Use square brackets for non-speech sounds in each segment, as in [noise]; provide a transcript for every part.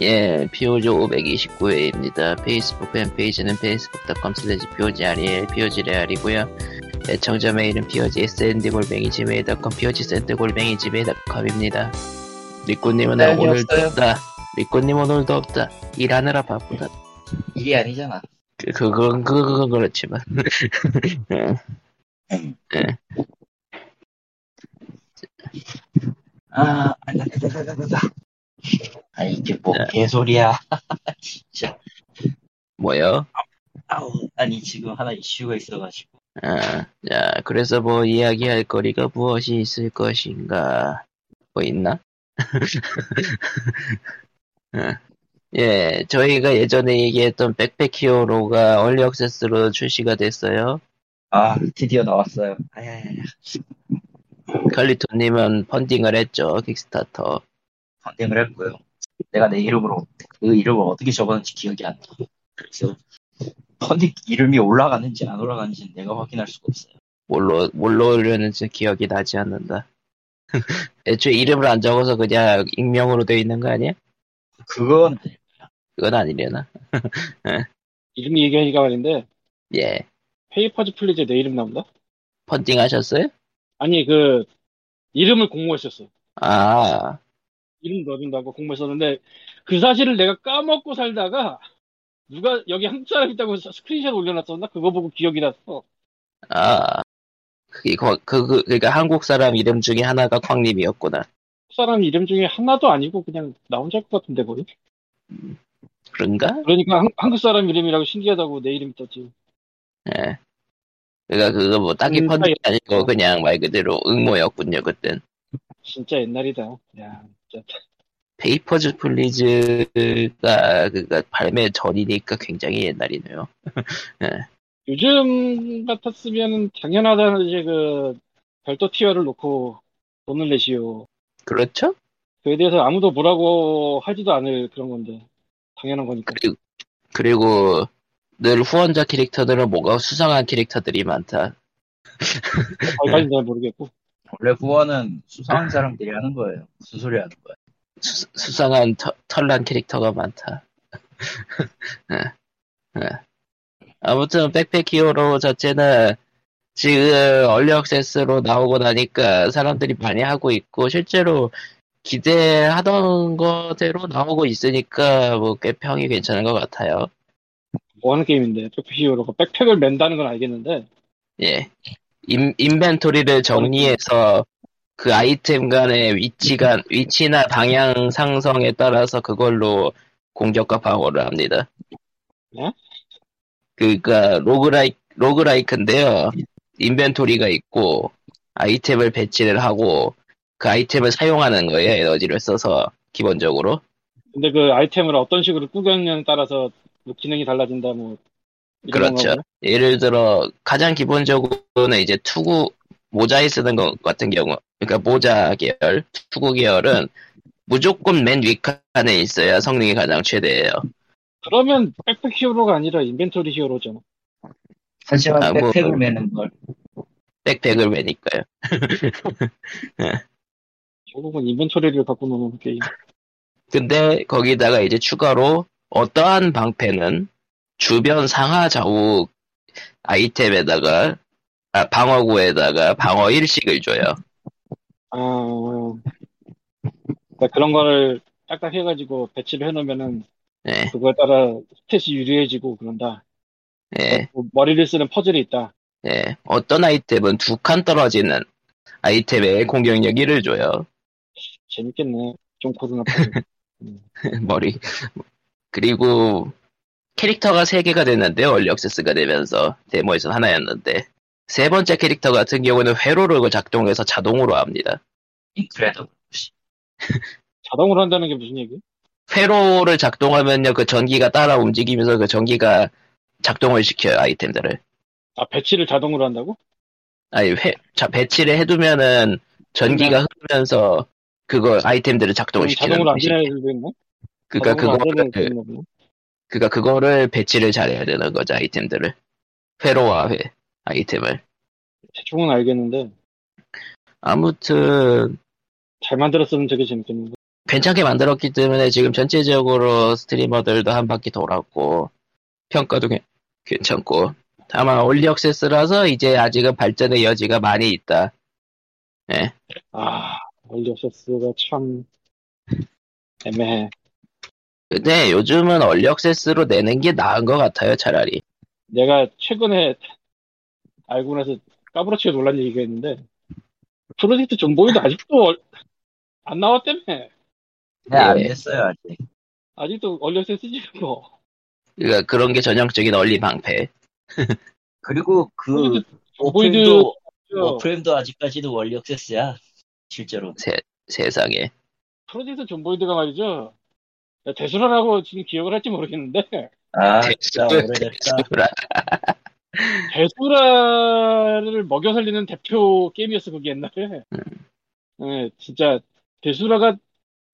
예, POG 529회입니다. 페이스북 팬페이지는 facebook.com slash POGREL, POGREAL이고요. 애청자 메일은 POGSND골뱅이 지메일.com, POGSND골뱅이 지메일.com입니다. 리꾸님은 네, 오늘도 없어요. 없다. 리꾸님 오늘도 없다. 일하느라 바쁘다. 일이 아니잖아. 그, 그건, 그, 그건 그렇지만. [laughs] 예. 예. 아, 아다다다다다다. [laughs] 아, 이게 뭐, 네. 개소리야. [laughs] 진짜. 뭐요? 아우, 아니, 지금 하나 이슈가 있어가지고. 아, 자, 그래서 뭐 이야기할 거리가 무엇이 있을 것인가? 뭐 있나? [laughs] 어. 예, 저희가 예전에 얘기했던 백팩 히어로가 얼리 액세스로 출시가 됐어요. 아, 드디어 나왔어요. 아야야야. 칼리토님은 펀딩을 했죠, 킥스타터. 펀딩을 했고요. 내가 내 이름으로, 그 이름을 어떻게 적었는지 기억이 안 나. 그래서, 펀딩 이름이 올라가는지 안 올라가는지 내가 확인할 수가 없어요. 뭘로, 뭘로 올렸는지 기억이 나지 않는다. [laughs] 애초에 이름을 안 적어서 그냥 익명으로 되어 있는 거 아니야? 그건, 그건 아니려나? [laughs] 이름 얘기하니까 말인데 예. Papers, Please 내 이름 나온다? 펀딩 하셨어요? 아니 그 이름을 공모했었어. 아, 이름 넣어준다고 공모했었는데 그 사실을 내가 까먹고 살다가 누가 여기 한국 사람 있다고 스크린샷 올려놨었나? 그거 보고 기억이 났어. 아, 그게, 거- 그, 그, 그니까 한국 사람 이름 중에 하나가 광림이었구나. 한국 사람 이름 중에 하나도 아니고 그냥 나 혼자일 것 같은데 거의. 그런가? 그러니까 한, 한국 사람 이름이라고 신기하다고 내 이름이 떴지. 예. 그니까 그거 뭐 딱히 음, 펀딩이 아니고 그냥 말 그대로 응모였군요, 그땐. 진짜 옛날이다. 야, 진짜. Papers, Please가 그니까 발매 전이니까 굉장히 옛날이네요. [laughs] 요즘 같았으면 당연하다는 이제 그 별도 tier를 놓고 돈을 내시오. 그렇죠? 그에 대해서 아무도 뭐라고 하지도 않을 그런 건데 당연한 거니까. 그리고, 그리고 늘 후원자 캐릭터들은 뭐가 수상한 캐릭터들이 많다. 거기까지는 [laughs] 잘 모르겠고. 원래 후원은 수상한 사람들이 하는 거예요. 소리 하는 거야. 수, 수상한 터- 털난 캐릭터가 많다. [laughs] 예, 예. 아무튼 백팩 히어로 자체는 지금 얼리 액세스로 나오고 나니까 사람들이 많이 하고 있고 실제로 기대하던 거대로 나오고 있으니까 뭐 꽤 평이 괜찮은 것 같아요. 뭐 하는 게임인데 백팩 히어로가 백팩을 맨다는 건 알겠는데 예. 인, 인벤토리를 정리해서 그 아이템 간의 위치가, 위치나 방향 상성에 따라서 그걸로 공격과 방어를 합니다. 네? 그니까, roguelike, roguelike인데요. inventory가 있고, 아이템을 배치를 하고, 그 아이템을 사용하는 거예요, 에너지를 써서, 기본적으로. 근데 그 아이템을 어떤 식으로 꾸겼냐에 따라서 뭐 기능이 달라진다 뭐 그렇죠. 예를 들어 가장 기본적으로는 이제 투구 모자에 쓰는 것 같은 경우, 그러니까 모자 계열, 투구 계열은 무조건 맨 윗칸에 있어야 성능이 가장 최대예요. 그러면 Backpack Hero가 아니라 Inventory Hero잖아. 하지만 아, 뭐- 백팩을 매는 걸. 백팩을 매니까요. [laughs] 결국은 inventory를 갖고 노는 게임. 근데 거기다가 이제 추가로 어떠한 방패는 주변 상하 좌우 아이템에다가 아, 방어구에다가 방어 1씩을 줘요. 아, 그러니까 그런 거를 딱딱 해가지고 배치를 해놓으면은 예, 그거에 따라 stat이 유리해지고 그런다. 예, 뭐 머리를 쓰는 퍼즐이 있다. 예. 어떤 아이템은 두 칸 떨어지는 아이템에 공격력 1을 줘요. 재밌겠네. 좀 고등학교. 음. [laughs] 머리. 그리고 캐릭터가 3개가 됐는데요. early access가 되면서 데모에서 하나였는데 세 번째 캐릭터 같은 경우는 회로를 작동해서 자동으로 합니다. 인크레더. [laughs] 자동으로 한다는 게 무슨 얘기? 회로를 작동하면요 그 전기가 따라 움직이면서 그 전기가 작동을 시켜요 아이템들을. 아, 배치를 자동으로 한다고? 아니 회, 자, 배치를 해두면은 전기가 흐르면서 그거 아이템들을 작동을 시키는 자동으로 안 되는 애들도 있네? 그러니까 되는 그거를 그니까 그거를 배치를 잘해야 되는 거죠 아이템들을 회로와 회 아이템을 대충은 알겠는데 아무튼 잘 만들었으면 되게 재밌겠는데. 괜찮게 만들었기 때문에 지금 전체적으로 스트리머들도 한 바퀴 돌았고 평가도 괜- 괜찮고 다만 올리 액세스라서 이제 아직은 발전의 여지가 많이 있다. 아, 얼리어서스가 참 애매해. 근데 요즘은 얼리 액세스로 내는 게 나은 것 같아요, 차라리. 내가 최근에 알고 나서 까부러치게 놀란 얘기가 있는데 프로젝트 존보이도 아직도 얼- 안 나왔다며. 네, 안 예. 됐어요, 아직. 아직도 얼리어서스지 그거. 그러니까 그런 게 전형적인 얼리 방패. 그리고 그 존보이도 오프레임도 아직까지도 원리 액세스야. 실제로. 세상에. Project Zomboid가 말이죠. 야, Desura라고 지금 기억을 할지 모르겠는데 아, 진짜 오래됐다. Desura. Desura를 먹여 살리는 대표 게임이었어 그게 옛날에. 네, 진짜 Desura가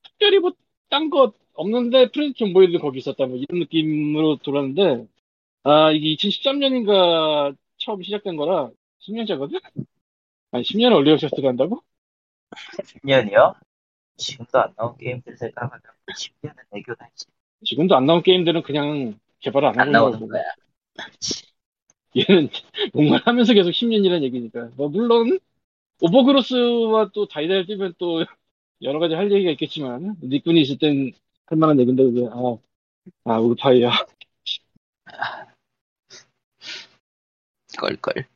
특별히 뭐 딴 거 없는데 Project Zomboid 거기 있었다 뭐 이런 느낌으로 돌았는데 아 이게 2013년인가 처음 시작된 거라 10년째거든? 아니 10년을 얼리어셔스가 한다고? 10년이요? 지금도 안 나온 게임들 생각하면 10년은 애교다지. 지금도 안 나온 게임들은 그냥 개발을 안안 나오는 거고 거야. 얘는 [laughs] 뭔가 하면서 계속 10년이라는 얘기니까. 뭐, 물론, 오버그로스와 또 다이다를 뛰면 또 여러 가지 할 얘기가 있겠지만, 니꾼이 있을 땐 할 만한 얘기인데, 그게, 아, 아, 울파이야. [laughs] 껄껄.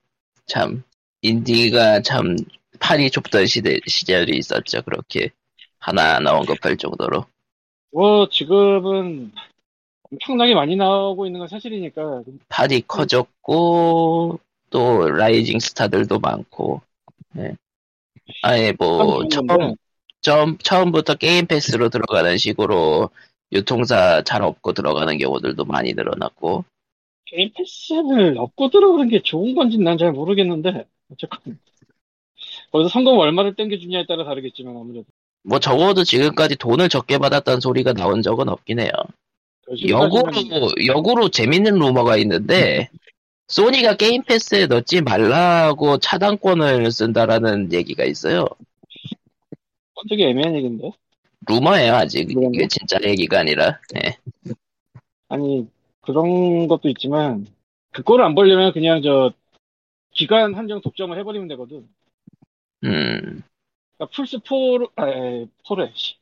참, 인디가 참 파이 좁던 시대, 시절이 있었죠. 그렇게. 하나 나온 거 팔 정도로. 뭐, 지금은 엄청나게 많이 나오고 있는 건 사실이니까, 파이 커졌고, 또 rising star들도 많고. 예. 아예 뭐, 처음, 처음, 처음부터 Game Pass로 들어가는 식으로 유통사 잘 없고 들어가는 경우들도 많이 늘어났고. 게임 패스를 얻고 들어오는 게 좋은 건지 난 잘 모르겠는데, 어쨌건. 거기서 성공 얼마를 땡겨주냐에 따라 다르겠지만, 아무래도. 뭐 적어도 지금까지 돈을 적게 받았다는 소리가 나온 적은 없긴 해요. 역으로, 역으로 재밌는 루머가 있는데, 소니가 게임 패스에 넣지 말라고 차단권을 쓴다라는 얘기가 있어요. 되게 애매한 얘기인데. 루머예요, 아직. 이게 진짜 얘기가 아니라. 예. 아니, 그런 것도 있지만, 그거를 안 보려면 그냥 저, 기간 한정 독점을 해버리면 되거든. 음, 그러니까 플스4로, 아, 에, 4래, 씨.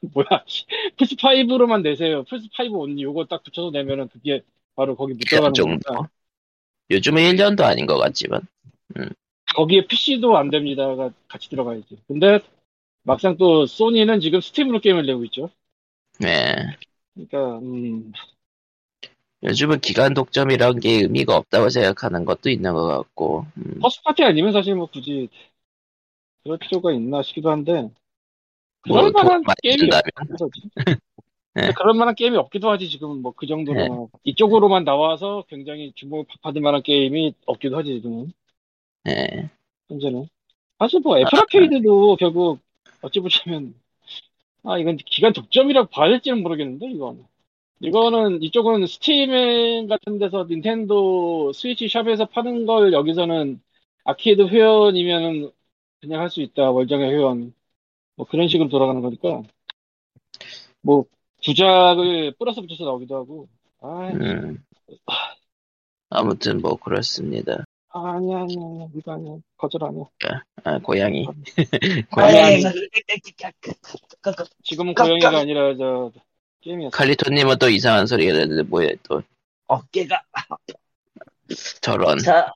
[laughs] 뭐야, 씨. 플스5로만 내세요. 플스5 only 요거 딱 붙여서 내면은 그게 바로 거기 들어가는 정도. 거니까. 요즘은 1년도 아닌 것 같지만. 거기에 PC도 안 됩니다가 같이 들어가야지. 근데, 막상 또, 소니는 지금 스팀으로 게임을 내고 있죠. 네. 그러니까, 음, 요즘은 기간 독점이란 게 의미가 없다고 생각하는 것도 있는 것 같고. 음, first party 아니면 사실 뭐 굳이, 그럴 필요가 있나 싶기도 한데, 뭐, 그럴 만한 돈 많이 게임이 든다면. 없어서 [laughs] 네. 그럴 만한 게임이 없기도 하지 지금 뭐 그 정도로 이쪽으로만 나와서 굉장히 주목을 받을 만한 게임이 없기도 하지 지금은 네. 현재는 사실 뭐 애플 아케이드도 결국 어찌 보자면 아 이건 기간 독점이라고 봐야 될지는 모르겠는데 이건 이거는 이쪽은 스팀 같은 데서 닌텐도 스위치 샵에서 파는 걸 여기서는 아케이드 회원이면은 그냥 할 수 있다 월정액 회원. 뭐 그런 식으로 돌아가는 거니까. 뭐 부작을 플러스 붙여서 나오기도 하고. 아 음. 아무튼 뭐 그렇습니다. 아니야 아니야 아니야. 이거 아니야. 거절 아니야. 아, 고양이. 아이, 고양이. 지금은 고양이가 아니라 저 게임이었어. 칼리토님은 또 이상한 소리가 들리는데 뭐야 또? 어깨가. 저런. 자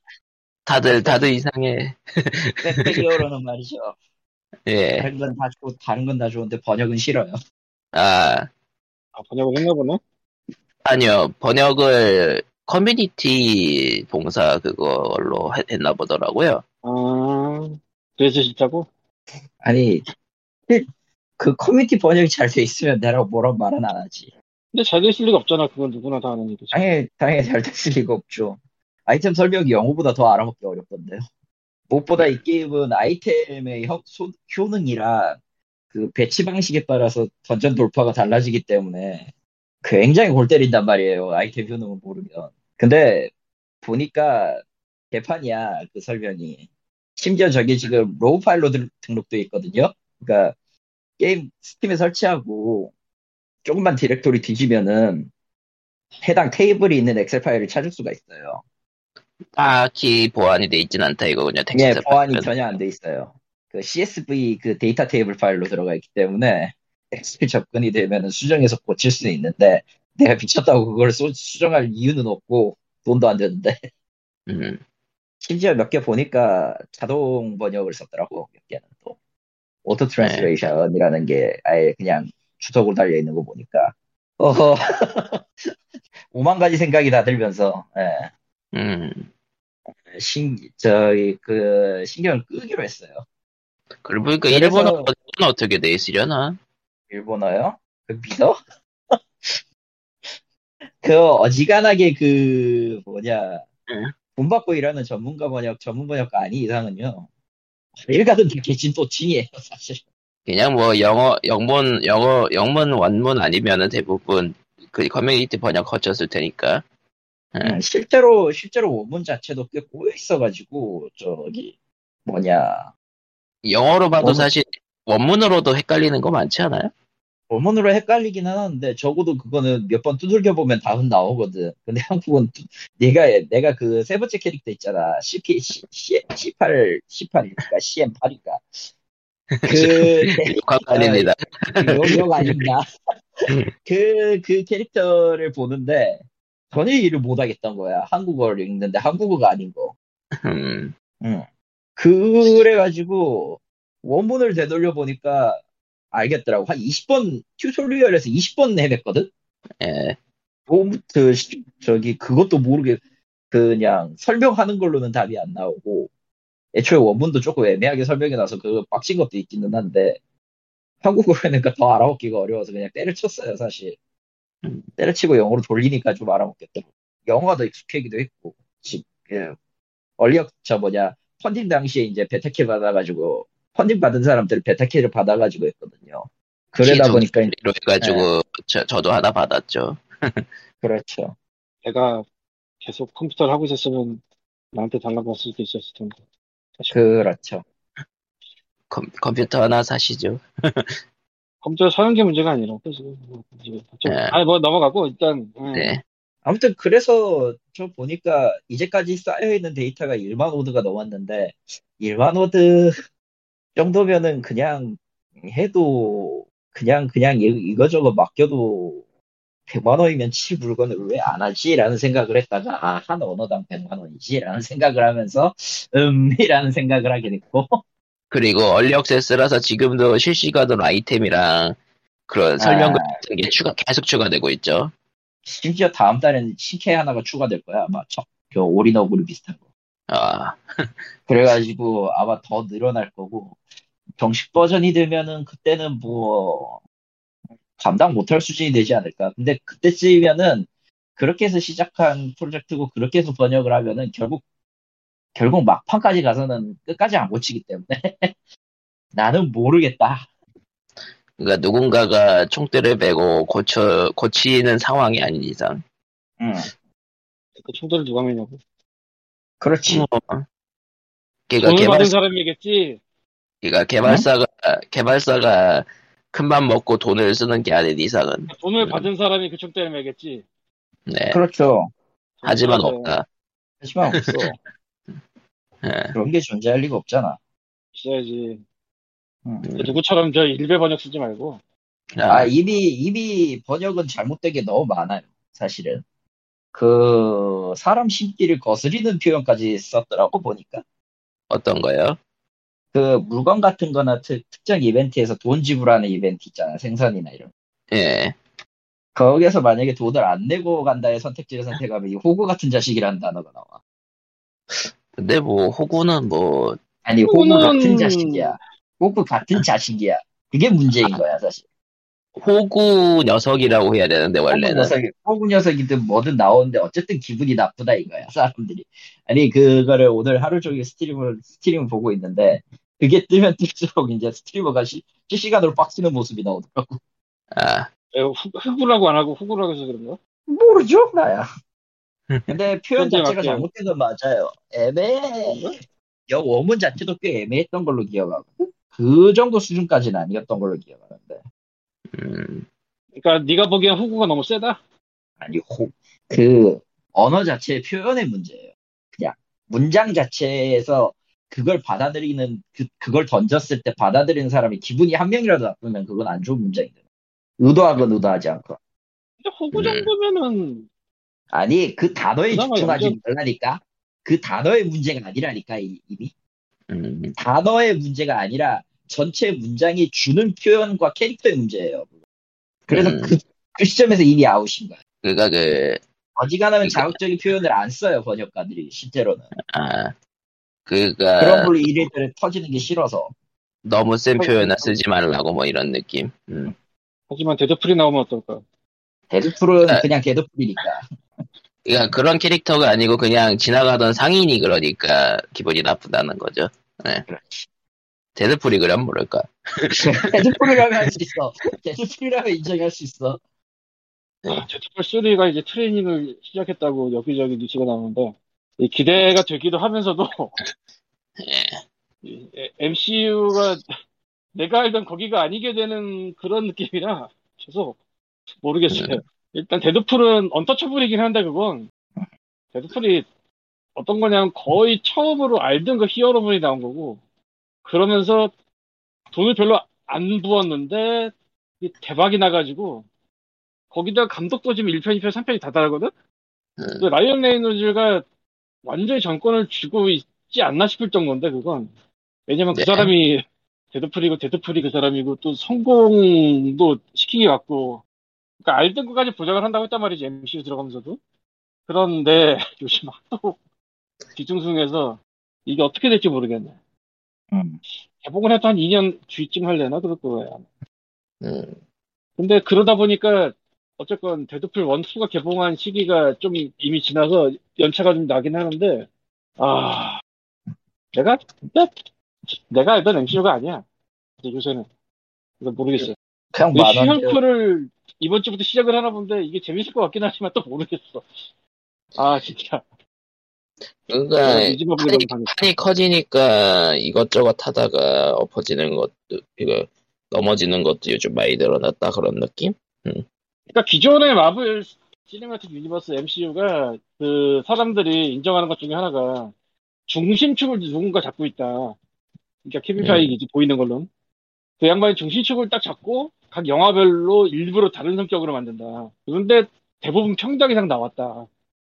다들 다들 이상해. 백백이어로는 말이죠. [laughs] 예. 다른 건 다 좋고 다른 건 다 좋은데 번역은 싫어요. 아 아 번역을 했나 보네 아니요 번역을 커뮤니티 봉사 그걸로 했- 했나 보더라고요. 아 그래서 싫다고 아니 그 커뮤니티 번역이 잘 돼 있으면 내가 뭐란 말은 안 하지. 근데 잘 됐을 리가 없잖아 그건 누구나 다 아는 얘기지 당연히 당연히 잘 됐을 리가 없죠. 아이템 설명이 영어보다 더 알아먹기 어렵던데요. 무엇보다 이 게임은 아이템의 효, 소- 효능이랑 그 배치 방식에 따라서 던전 돌파가 달라지기 때문에 굉장히 골 때린단 말이에요. 아이템 효능을 모르면. 근데 보니까 개판이야 그 설명이. 심지어 저게 지금 raw 파일로 들- 등록돼 있거든요. 그러니까 게임 스팀에 설치하고 조금만 디렉토리 뒤지면은 해당 테이블이 있는 엑셀 파일을 찾을 수가 있어요. 딱히 보안이 돼 있진 않다 이거군요. 예, 텍스트 보안이 파일은. 전혀 안 돼 있어요. 그 CSV 그 데이터 테이블 파일로 들어가 있기 때문에 [laughs] 엑셀 접근이 되면은 수정해서 고칠 수는 있는데 내가 미쳤다고 그걸 수, 수정할 이유는 없고 돈도 안 되는데 [laughs] 음, 심지어 몇 개 보니까 자동 번역을 썼더라고 몇 개는 또 auto translation이라는 게 아예 그냥 주석으로 달려 있는 거 보니까 어허 [laughs] 오만 가지 생각이 다 들면서 예, 음. 신 저기 그 신경을 끄기로 했어요. 그리고 보니까 그래서- 일본어는 어떻게 돼 있으려나? 일본어요? 그 믿어? [laughs] 그 어지간하게 그 뭐냐 응. 돈 받고 일하는 전문가 번역 전문 번역가 아니 이상은요 일가든 다 개진 또칭이에요 사실 그냥 뭐 영어 영문 영어 영문 원문 아니면은 대부분 그 커뮤니티 번역 거쳤을 테니까. 음. 음, 실제로 실제로 원문 자체도 꽤 꼬여 있어가지고 저기 뭐냐 영어로 봐도 원문- 사실 원문으로도 헷갈리는 거 많지 않아요? 원문으로 헷갈리긴 하는데 적어도 그거는 몇 번 두들겨 보면 답은 나오거든. 근데 [laughs] 한국은 두- 내가 내가 그 세 번째 캐릭터 있잖아. CP C, C, C8 C8일까 CM8일까. 그 관관입니다. 욕, 욕 아닌가? [laughs] 그, 그 캐릭터를 보는데 전혀 일을 못하겠던 거야. 한국어를 읽는데 한국어가 아닌 거. 음, 응. 그래가지고 원문을 되돌려 보니까 알겠더라고. 한 20번 튜토리얼에서 20번 헤맸거든. 예, 처음부터 시- 저기 그것도 모르게 그냥 설명하는 걸로는 답이 안 나오고 애초에 원문도 조금 애매하게 설명해 놔서 그 빡친 것도 있기는 한데 한국어로 하니까 더 알아먹기가 어려워서 그냥 때려쳤어요 사실 음. 때려치고 영어로 돌리니까 좀 알아먹겠더라고 영어가 더 익숙해지기도 했고 지- 예. 얼리어 저 뭐냐 펀딩 당시에 이제 베타캐 받아가지고 펀딩 받은 사람들 베타캐를 받아가지고 했거든요 그러다 보니까 이제- 로 해가지고 저, 저도 하나 받았죠. [laughs] 그렇죠 내가 계속 컴퓨터를 하고 있었으면 나한테 달라고 할 수도 있었을 텐데. 그렇죠 컴, 컴퓨터 하나 사시죠. [laughs] 사는 게 문제가 아니라고 지금. 지금 좀, 네. 아니 뭐 넘어가고 일단 음, 네, 아무튼 그래서 저 보니까 이제까지 쌓여있는 데이터가 1만 word가 넘었는데 1만 word 정도면은 그냥 해도 그냥 그냥 이- 이거저거 맡겨도 100만 원이면 칠 물건을 왜 안 하지? 라는 생각을 했다가 아, 한 언어당 100만 원이지? 라는 생각을 하면서 음 [laughs] 이라는 생각을 하게 됐고 그리고 early access라서 지금도 실시간으로 아이템이랑 그런 설명글 같은 게 추가 계속 추가되고 있죠. 심지어 다음 달에는 신캐 하나가 추가될 거야 아마 저, 저 올인어그로 비슷한 거 아, [laughs] 그래가지고 아마 더 늘어날 거고 정식 버전이 되면은 그때는 뭐 감당 못할 수준이 되지 않을까. 근데 그때쯤이면은 그렇게 해서 시작한 프로젝트고 그렇게 해서 번역을 하면은 결국 결국 막판까지 가서는 끝까지 안 고치기 때문에 [laughs] 나는 모르겠다. 그러니까 누군가가 총대를 베고 고쳐 고치는 상황이 아닌 이상. 응, 그 총대를 누가 매냐고. 그렇지. 뭐, 그러니까 돈을 개발 받은 사람이겠지. 그러니까 개발사가 개발사가 큰 맘 먹고 돈을 쓰는 게 아닌 이상은 돈을 음. 받은 사람이 그 총대를 매겠지. 네 그렇죠. 하지만 맞아요. 없다. 하지만 없어. 예. 그런 게 존재할 리가 없잖아. 있어야지. 응. 음. 누구처럼 저 일베 번역 쓰지 말고. 아, 아, 이미, 이미 번역은 잘못된 게 너무 많아요, 사실은. 그, 사람 심기를 거스리는 표현까지 썼더라고, 보니까. 어떤 거요? 그, 물건 같은 거나 특, 특정 이벤트에서 돈 지불하는 이벤트 있잖아, 생선이나 이런. 예. 거기에서 만약에 돈을 안 내고 간다의 선택지를 선택하면 이 호구 같은 자식이라는 단어가 나와. 근데 뭐 호구는 뭐 아니, 호구 호구는- 같은 자식이야. 호구 같은 자식이야. 그게 문제인 거야, 사실. 호구 녀석이라고 해야 되는데 호구 원래는 녀석이, 호구 녀석 이든 뭐든 나오는데 어쨌든 기분이 나쁘다 이거야, 사람들이. 아니, 그거를 오늘 하루 종일 스트리밍을, 스트리밍 보고 있는데, 그게 뜨면 뜰수록 이제 스트리머가 시, 실시간으로 빡치는 모습이 나오더라고. 아 에, 후- 후구라고 안 하고 후구라고 해서 그런가? 모르죠, 나야. 근데 표현 자체가. 잘못된 건 맞아요. 애매해. 여 원문 자체도 꽤 애매했던 걸로 기억하고. 그 정도 수준까지는 아니었던 걸로 기억하는데 음, 그러니까 네가 보기엔 호구가 너무 세다. 아니 호, 그 언어 자체의 표현의 문제예요. 그냥 문장 자체에서 그걸 받아들이는 그 그걸 던졌을 때 받아들이는 사람이 기분이 한 명이라도 나쁘면 그건 안 좋은 문장이거든. 의도하건 의도하지 않고. 근데 호구 음. 정도면은 아니 그 단어에 집중하지 완전- 말라니까. 그 단어의 문제가 아니라니까 이- 이미. 음, 단어의 문제가 아니라 전체 문장이 주는 표현과 캐릭터의 문제예요. 그래서 음. 그, 그 시점에서 이미 아웃인 거야. 그니까 그, 어지간하면 그러니까- 자극적인 표현을 안 써요 번역가들이 실제로는. 아, 그니까, 그런 걸로 이래저래 터지는 게 싫어서. 너무 센 표현을 쓰지 말라고 뭐 이런 느낌. 음. 하지만 데드풀이 나오면 어떨까? 데드풀은 네. 그냥 데드풀이니까. 그러니까 그런 캐릭터가 아니고 그냥 지나가던 상인이 그러니까 기분이 나쁘다는 거죠. 네. 데드풀이 그럼 모를까. [laughs] 데드풀이라면 할 수 있어. 데드풀이라면 인정할 수 있어. 데드풀 3가 이제 트레이닝을 시작했다고 여기저기 뉴스가 나오는데 이 기대가 되기도 하면서도 [laughs] 예. MCU가 내가 알던 거기가 아니게 되는 그런 느낌이라 계속 모르겠어요. 일단 데드풀은 untouchable이긴 한데 그건 데드풀이 어떤 거냐면 거의 처음으로 R등급 히어로물이 나온 거고 그러면서 돈을 별로 안 부었는데 대박이 나가지고 거기다 감독도 지금 1편, 2편, 3편이 다 다르거든? 음, 근데 라이언 레이노즈가 완전히 정권을 쥐고 있지 않나 싶을 정도인데 그건 왜냐면 그 네. 사람이 데드풀이고 데드풀이 그 사람이고 또 성공도 시켜 왔고 그러니까 R등급까지 보장을 한다고 했단 말이지 MCU 들어가면서도. 그런데 [laughs] 요즘 하도 뒤숭숭해서 이게 어떻게 될지 모르겠네. 음. 개봉을 해도 한 2년 뒤쯤 할래나? 그럴 거야 음, 근데 그러다 보니까 어쨌건 데드풀 1, 2가 개봉한 시기가 좀 이미 지나서 연차가 좀 나긴 하는데 아 내가 내가 알던 MCU가 아니야. 이제 요새는. 모르겠어요. 그냥 왜 만원 시헐크를 이번 주부터 시작을 하나 본데 이게 재밌을 것 같긴 하지만 또 모르겠어 아 진짜 그러니까 이 집앞에 판이. 판이 커지니까 이것저것 하다가 엎어지는 것도 이거 넘어지는 것도 요즘 많이 늘어났다 그런 느낌? 그러니까 기존의 마블 시네마틱 유니버스 MCU가 그 사람들이 인정하는 것 중에 하나가 중심축을 누군가 잡고 있다. 그러니까 케빈 음. 파이기 보이는 걸로는 그 양반이 중심축을 딱 잡고 각 영화별로 일부러 다른 성격으로 만든다. 그런데 대부분 평작 이상 나왔다.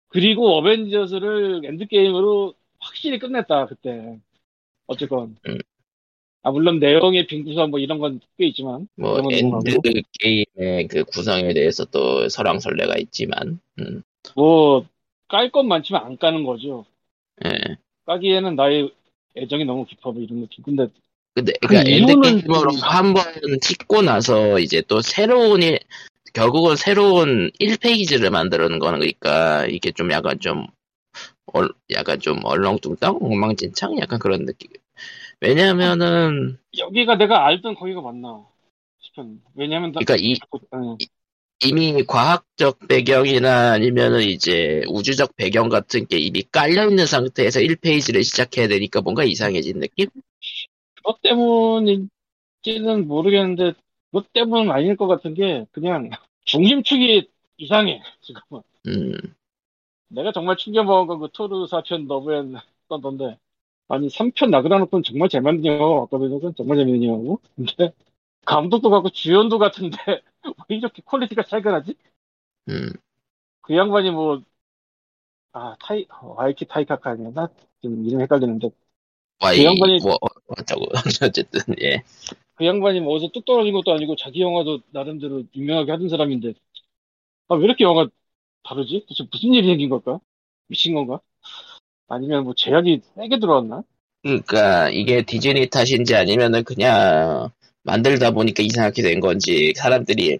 그리고 어벤져스를 엔드게임으로 확실히 끝냈다 그때. 어쨌건. 음. 아 물론 내용의 빙구선 뭐 이런 건 꽤 있지만 뭐 그런 건 넘어가고. 엔드 게임의 그 구성에 대해서 또 설왕설래가 있지만, 음, 뭐 깔 건 많지만 안 까는 거죠. 예. 까기에는 나의 애정이 너무 깊어 뭐 이런 느낌. 근데 근데 그 그러니까 엔드 이유는 게임으로 좀- 한번 찍고 나서 이제 또 새로운 일, 결국은 새로운 1 phase를 만드는 거니까 이게 좀 약간 좀 얼, 약간 좀 얼렁뚱땅 엉망진창 약간 그런 느낌. 왜냐면은 여기가 내가 알던 거기가 맞나 싶은. 왜냐면 나, 그러니까 이 응. 이미 과학적 배경이나 아니면은 이제 우주적 배경 같은 게 이미 깔려 있는 상태에서 1 phase를 시작해야 되니까 뭔가 이상해진 느낌? 그것 때문인지는 모르겠는데 그것 때문은 아닐 것 같은 게 그냥 [laughs] 중심축이 이상해 지금은. 음, 내가 정말 충격 먹은 건 그 토르 4편 Love and Thunder던데 아니 3편 라그나로크는 정말 잘 만든 영화가 왔거든요. 정말 재밌는 영화고. 근데 감독도 같고 주연도 같은데 [laughs] 왜 이렇게 퀄리티가 차이가 나지? 음. 그 양반이 뭐, 아, 타이, 어, 아이키 타이카카 아니야? 나 지금 이름 헷갈리는데. 와이 그 양반이- 뭐 어, 어쩌고 [laughs] 어쨌든 예. 그 양반이 뭐 어디서 뚝 떨어진 것도 아니고 자기 영화도 나름대로 유명하게 하던 사람인데. 아, 왜 이렇게 영화가 다르지? 도대체 무슨 일이 생긴 걸까? 미친 건가? 아니면 뭐 제약이 세게 들어왔나? 그러니까 이게 디즈니 탓인지 아니면은 그냥 만들다 보니까 이상하게 된 건지 사람들이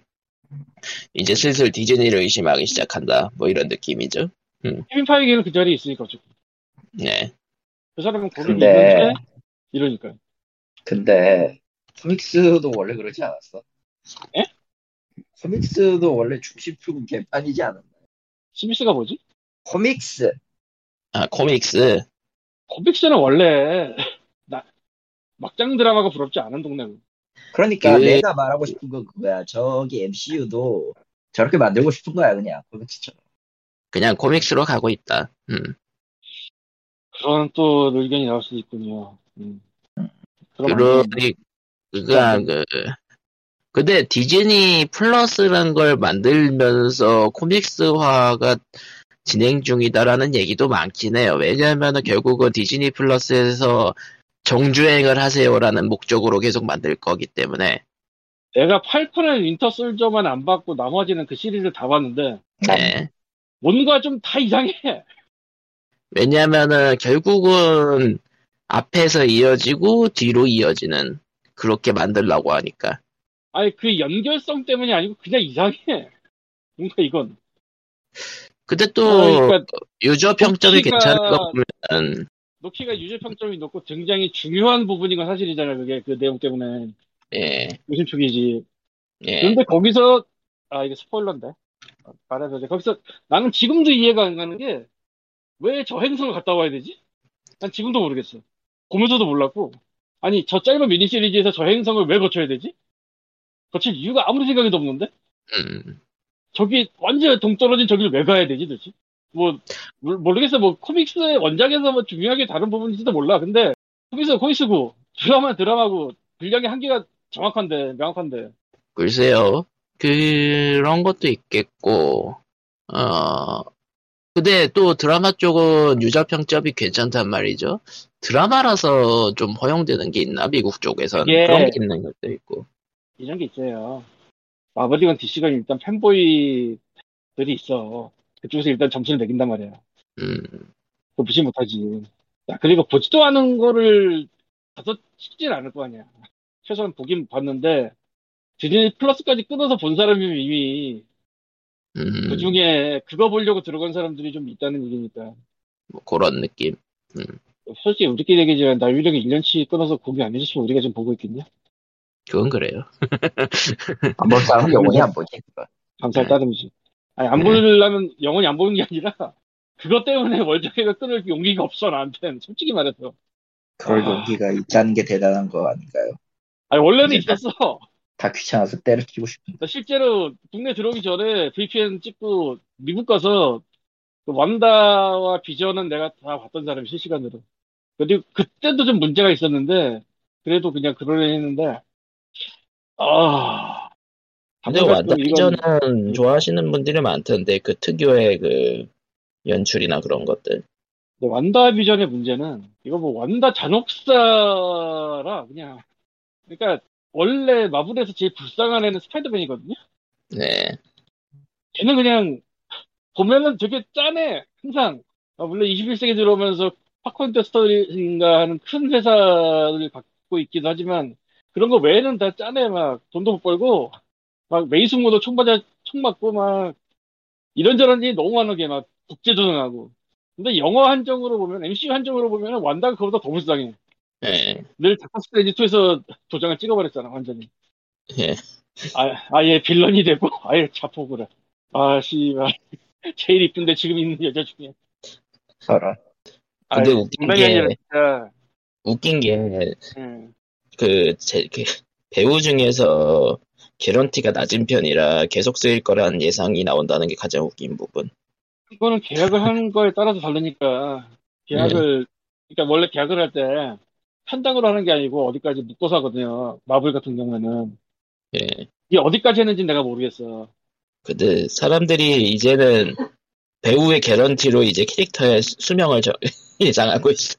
이제 슬슬 디즈니를 의심하기 시작한다 뭐 이런 느낌이죠. 케빈 파이기는 그 자리에 있으니까. 네. 그 사람은 거기 근데- 있는데 이러니까. 근데 코믹스도 원래 그러지 않았어? 에? 코믹스도 원래 중심축은 개판이지 않았나? 시미스가 뭐지? 코믹스 아 코믹스 코믹스는 원래 나 막장 드라마가 부럽지 않은 동네고. 그러니까 그- 내가 말하고 싶은 건 그거야. 저기 MCU도 저렇게 만들고 싶은 거야 그냥 코믹스처럼. 그냥 코믹스로 가고 있다. 음. 그런 또 의견이 나올 수도 있군요. 음. 그럼 그러, 안 되는데. 그가, 그, 근데 디즈니 플러스라는 걸 만들면서 코믹스화가 진행 중이다라는 얘기도 많긴 해요. 왜냐하면 결국은 디즈니 플러스에서 정주행을 하세요라는 목적으로 계속 만들 거기 때문에. 내가 팔콘 앤 윈터 솔저만 안 봤고 나머지는 그 시리즈 다 봤는데 네. 뭔가 좀 다 이상해. 왜냐면은 결국은 앞에서 이어지고 뒤로 이어지는 그렇게 만들라고 하니까. 아니 그 연결성 때문이 아니고 그냥 이상해. 뭔가 이건. 근데 또 어, 그러니까 유저 평점이 높이가- 괜찮은 거 보면 로키가 유저 평점이 높고 굉장히 중요한 부분인 건 사실이잖아요. 그게 그 내용 때문에 예, 의심축이지. 예. 근데 거기서 아 이게 스포일러인데 돼. 거기서 나는 지금도 이해가 안 가는 게 왜 저 행성을 갔다 와야 되지? 난 지금도 모르겠어. 보면서도 몰랐고 아니 저 짧은 미니 시리즈에서 저 행성을 왜 거쳐야 되지? 거칠 이유가 아무리 생각해도 없는데 음, 저기 완전 동떨어진 저기를 왜 가야 되지 도대체? 뭐 모르- 모르겠어 뭐 코믹스의 원작에서 뭐 중요하게 다른 부분인지도 몰라. 근데 코믹스가 코믹스고 드라마 드라마고 분량의 한계가 정확한데 명확한데 글쎄요. 그런 것도 있겠고, 어, 근데 또 드라마 쪽은 유저 평점이 괜찮단 말이죠. 드라마라서 좀 허용되는 게 있나? 미국 쪽에서는. 예. 그런 게 있는 것도 있고. 이런 게 있어요. 마블이건 DC건 일단 팬보이들이 있어. 그쪽에서 일단 점수를 매긴단 말이야. 음, 그거 무시 못하지. 야, 그리고 보지도 않은 거를 가서 찍진 않을 거 아니야. 최소한 보긴 봤는데, 디즈니 플러스까지 끊어서 본 사람이면 이미 음, 그 중에 그거 보려고 들어간 사람들이 좀 있다는 얘기니까. 뭐 그런 느낌. 솔직히 우리끼리 얘기지만 나 유령이 1년치 끊어서 공개 안 해줬으면 우리가 지금 보고 있겠냐? 그건 그래요. [laughs] 안 볼 사람은 영원히 안 보지. 감사할 네. 따름이지. 아니, 안 네. 보려면 영원히 안 보는 게 아니라, 그것 때문에 [laughs] 월정액을 끊을 용기가 없어, 나한테는. 솔직히 말해서. 그럴 아. 용기가 있다는 게 대단한 거 아닌가요? 아니, 원래는 있었어. 다 귀찮아서 때려치고 싶은. 나 실제로 국내 들어오기 전에 VPN 찍고 미국 가서 그 완다와 비전은 내가 다 봤던 사람이 실시간으로. 그리고 그때도 좀 문제가 있었는데, 그래도 그냥 그러려 했는데, 아. 근데 또 이건- 완다비전은 좋아하시는 분들이 많던데, 그 특유의 그 연출이나 그런 것들. 근데 완다 비전의 문제는 이거 뭐 완다 잔혹사라 그냥 그러니까 원래 마블에서 제일 불쌍한 애는 스파이더맨이거든요. 네. 걔는 그냥 보면은 되게 짠해 항상 아, 물론 21세기 들어오면서 팝콘 테스터인가 하는 큰 회사를 갖고 있기도 하지만 그런 거 외에는 다 짠해 막 돈도 못 벌고 막 메이승모도 총 맞아 총 맞고 막 이런저런 일이 너무 많게 막 국제조정하고 근데 영화 한정으로 보면 MCU 한정으로 보면 완다가 그보다 더 불쌍해 네. 늘 닥터 스트레인지 2에서 도장을 찍어버렸잖아 완전히 예. 아, 아예 빌런이 되고 아예 자폭을 해. 아 씨발 제일 이쁜데 지금 있는 여자 중에 서로. 근데 아이, 웃긴 게- 진짜 웃긴 게, 예. 그, 제, 그 배우 중에서 개런티가 낮은 편이라 계속 쓰일 거란 예상이 나온다는 게 가장 웃긴 부분. 이거는 계약을 하는 거에 따라서 다르니까 계약을 그러니까 원래 계약을 할 때 편당으로 하는 게 아니고 어디까지 묶어서 하거든요 마블 같은 경우에는 예. 이게 어디까지 했는지 내가 모르겠어 근데 사람들이 이제는 배우의 개런티로 이제 캐릭터의 수- 수명을 저- [laughs] 예상하고 있어.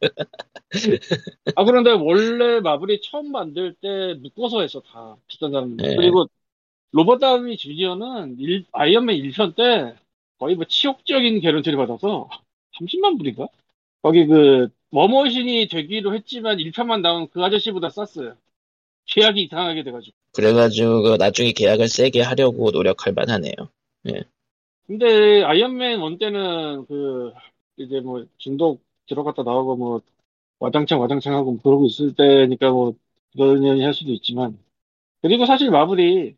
[laughs] 아 그런데 원래 마블이 처음 만들 때 묶어서 했어 다 비슷한 사람들 네. 그리고 로버트 다우니 주니어는 일- 아이언맨 1편 때 거의 뭐 치욕적인 개런티를 받아서 30만 불인가? 거기 그 워머신이 되기로 했지만 1편만 나온 그 아저씨보다 쌌어요 계약이 이상하게 돼가지고 그래가지고 그 나중에 계약을 세게 하려고 노력할 만하네요. 근데 아이언맨 1 때는 그 이제 뭐 중독 들어갔다 나오고 뭐 와장창 와장창 하고 뭐 그러고 있을 때니까 뭐 그런 연이 할 수도 있지만 그리고 사실 마블이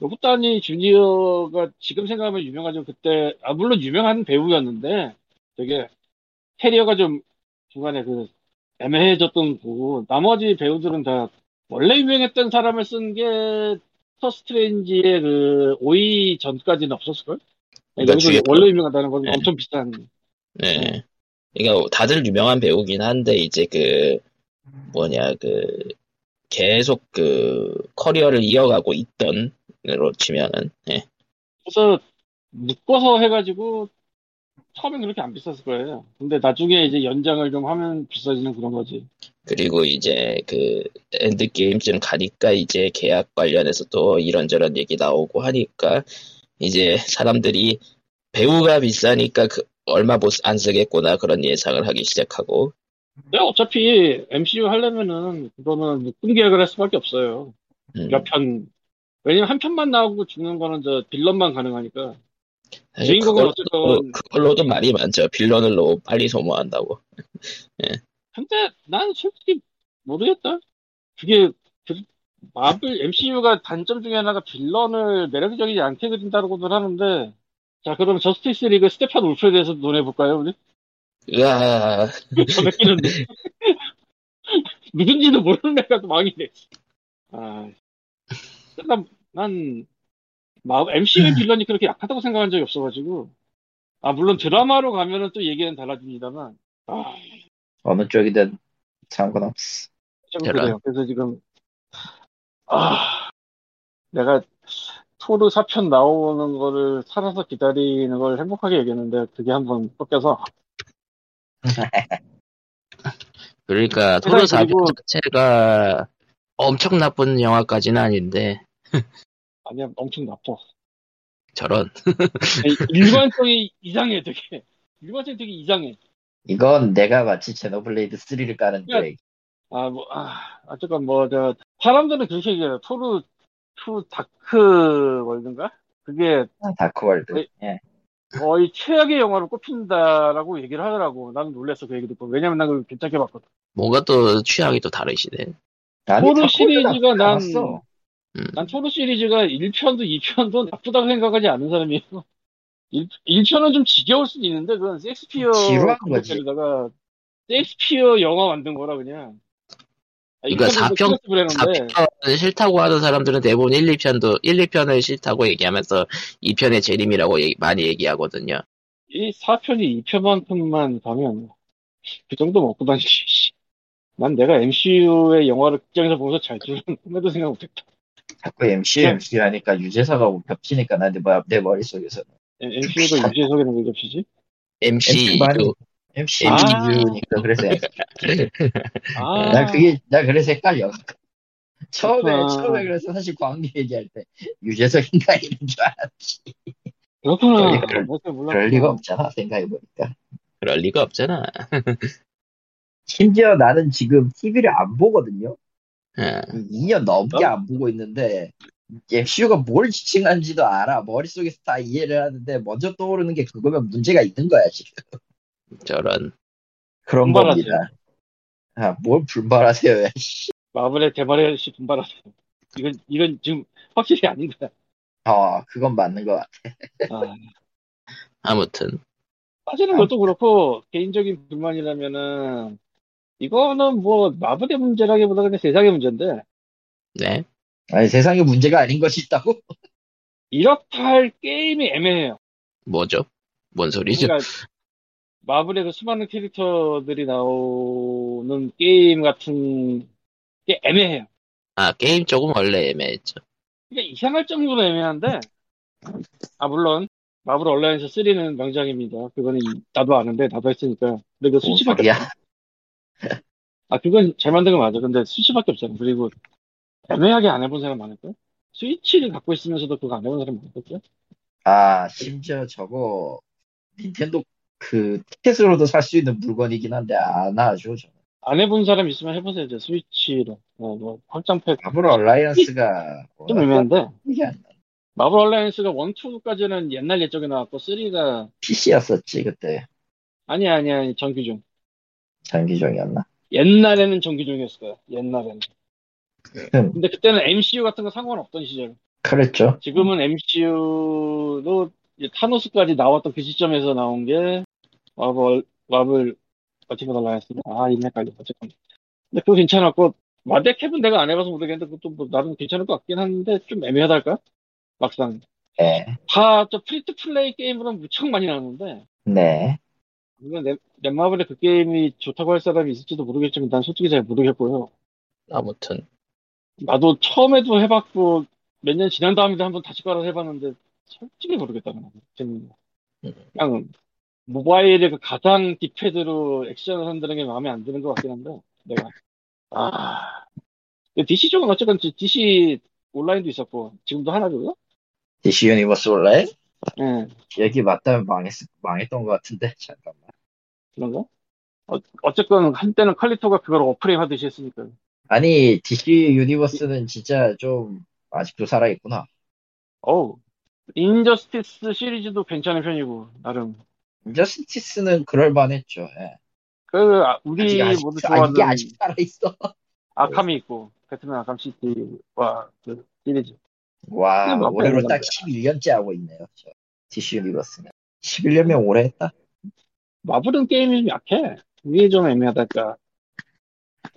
로버트 다우니 주니어가 지금 생각하면 유명하죠 그때 아 물론 유명한 배우였는데 되게 커리어가 좀 중간에 그 애매해졌던 거고 나머지 배우들은 다 원래 유명했던 사람을 쓴게 스트레인지의 그 5위 전까지는 없었을걸? 그러니까 여기서 원래 유명하다는 건 네. 엄청 비싼 네. 그러니까 다들 유명한 배우긴 한데 이제 그 뭐냐 그 계속 그 커리어를 이어가고 있던 으로 치면은 예. 그래서 묶어서 해가지고 처음엔 그렇게 안 비쌌을 거예요. 근데 나중에 이제 연장을 좀 하면 비싸지는 그런 거지. 그리고 이제 그 엔드 게임쯤 가니까 이제 계약 관련해서 또 이런저런 얘기 나오고 하니까 이제 사람들이 배우가 비싸니까 그 얼마 못안 쓰겠구나 그런 예상을 하기 시작하고 근데 어차피 MCU 하려면은 그거는 계약을 할 수밖에 없어요. 음, 몇 편. 왜냐면 한 편만 나오고 죽는 거는 저 빌런만 가능하니까. 사실 주인공은 어쨌건 그걸로도 말이 많죠 빌런을 너무 빨리 소모한다고 [laughs] 근데 난 솔직히 모르겠다. 그게 그 마블 MCU가 단점 중에 하나가 빌런을 매력적이지 않게 그린다고들 하는데 자 그럼 저스티스 리그 스테판 울프에 대해서 논해볼까요 우리? 으아 저 새끼는 [laughs] 누군지도 모르는 애가 또 망이네. 아, 난, 난 마블 MCU 빌런이 그렇게 약하다고 생각한 적이 없어가지고 아 물론 드라마로 가면은 또 얘기는 달라집니다만 아 어느 쪽이든 상관없어. 좀. 그래요. 그래서 지금 아 내가 토르 4편 나오는 거를 살아서 기다리는 걸 행복하게 여겼는데 그게 한번 꺾여서 [laughs] 그러니까 토르 세상에 4편 그리고- 자체가 엄청 나쁜 영화까지는 아닌데 [laughs] 아니야 엄청 나빠. 저런 아니, 일관성이 이상해 되게 일관성이 되게 이상해. 이건 내가 마치 제노블레이드 3를 까는데 야. 아, 뭐, 아, 어쨌건 뭐, 저, 사람들은 그렇게 얘기해요. 토르, 더 다크 월드인가? 그게 다크 월드. 네. 예. 거의 최악의 영화로 꼽힌다라고 얘기를 하더라고. 나는 놀랬어, 그 얘기 듣고. 왜냐면 난 그걸 괜찮게 봤거든. 뭔가 또 취향이 또 다르시네 토르 시리즈가 난-. 음. 난 토르 시리즈가 1편도 2편도 나쁘다고 생각하지 않는 사람이에요. 1, 1편은 좀 지겨울 수도 있는데, 그건 섹스피어 지루한 거지. 감독에다가 섹스피어 영화 만든 거라, 그냥. 아, 그러니까 일편은 뭐 4편 클래스 브레너인데, 4편 싫다고 하는 사람들은 대부분 1, 2편도 1, 2편을 싫다고 얘기하면서 2편의 재림이라고 얘기- 많이 얘기하거든요. 이 4편이 2편만큼만 가면 그 정도 먹고 다니지. 씨. 난 내가 MCU의 영화를 극장에서 보면서 잘 줄은 꿈에도 생각 못했다. 자꾸 MCU, 네. MCU 하니까 유재석하고 뭐 겹치니까 나 내, 머- 머릿속에서는. MCU가 속에는 왜 겹치지? MC 그 MCU니까 그래서 [laughs] 아, 난 그게 나 그래서 헷갈려. 처음에 그렇구나. 처음에 그래서 사실 광기 얘기할 때 유재석인가 [laughs] 이런 줄 알았지. 그렇구나. 그럴-. 그럴 리가 없잖아 생각해 보니까. 그럴 리가 없잖아. 심지어 나는 지금 TV를 안 보거든요. 예. 2년 넘게 안 보고 있는데 MCU가 뭘 지칭하는지도 알아. 머릿속에서 다 이해를 하는데 먼저 떠오르는 게 그거면 문제가 있는 거야 지금. 저런 그런 분발하세요. 겁니다. 아, 뭘 분발하세요. 야, 씨. 마블의 대발의 시 분발하세요. 이건, 이건 지금 확실히 아닌 거야. 어, 그건 맞는 것 같아. 아, 아무튼 사실은 그것도 그렇고, 개인적인 불만이라면은, 이거는 뭐, 마블의 문제라기보다 그냥 세상의 문제인데, 네 아니 세상에 문제가 아닌 것이 있다고? 이렇다 할 게임이 애매해요. 뭐죠? 뭔 소리죠? 그러니까 마블의 그 수많은 캐릭터들이 나오는 게임 같은 게 애매해요. 아 게임 쪽은 원래 애매했죠. 그러니까 이상할 정도로 애매한데 아 물론 마블 얼라이언스 3는 명작입니다. 그거는 이- 나도 아는데 나도 했으니까. 근데 그건 스위치밖에? 없어. 아 그건 잘 만든 건 맞아. 근데 스위치밖에 없잖아. 그리고 애매하게 안 해본 사람 많을걸? 스위치를 갖고 있으면서도 그거 안 해본 사람 많을걸? 아 심지어 저거 닌텐도 그 티켓으로도 살 수 있는 물건이긴 한데 안 하죠. 저는. 안 해본 사람 있으면 해보세요. 이제 스위치로. 어, 뭐 확장팩 마블 얼라이언스가 좀 애매한데 이게 안 나. 마블 얼라이언스가 1, 2까지는 옛날 예정에 나왔고 3가 PC였었지 그때 아니야 아니야 아니, 정규종 장기종이었나? 옛날에는 정규종이었을 거야 옛날에는 음. 근데 그때는 MCU 같은 거 상관없던 시절 그랬죠. 지금은 MCU도 타노스까지 나왔던 그 시점에서 나온 게 마블 마블 버티버달라 했습니다. 아, 이름 헷갈려. 어쨌건. 근데 그거 괜찮았고, 마데캡은 내가 안 해봐서 모르겠는데, 그것도 뭐, 나름 괜찮을 것 같긴 한데, 좀 애매하달까? 막상. 네. 다, 저 프리트 플레이 게임으로는 무척 많이 나오는데, 네. 이건 넷- 넷마블에 그 게임이 좋다고 할 사람이 있을지도 모르겠지만, 난 솔직히 잘 모르겠고요. 아무튼 나도 처음에도 해봤고, 몇 년 지난 다음에도 한번 다시 깔아서 해봤는데, 솔직히 모르겠다, 그냥. 음. 그냥, 모바일의 그 가상 D-pad로 액션을 한다는 게 마음에 안 드는 것 같긴 한데, 내가. 아. DC 쪽은 어쨌건 DC 온라인도 있었고, 지금도 하나고요? DC 유니버스 온라인? 예, 여기 맞다면 망했, 망했던 것 같은데, 잠깐만. 그런가? 어, 어쨌건 한때는 칼리토가 그걸 워프레임 하듯이 했으니까. 아니, DC 유니버스는 진짜 좀, 아직도 살아있구나. 어우. 인저스티스 시리즈도 괜찮은 편이고, 나름. 인저스티스는 그럴만 했죠. 예. 그, 아, 우리 아직, 모두 아, 좋아하는 이게 아직 살아 있어. 아캄이 있고, 배트맨 아캄 시티와 그 시리즈. 와, 올해로 딱 건데. 11년째 하고 있네요. 저. DC 유니버스는. 11년이면 오래 했다. 마블은 게임이 좀 약해. 이게 좀 애매하달까.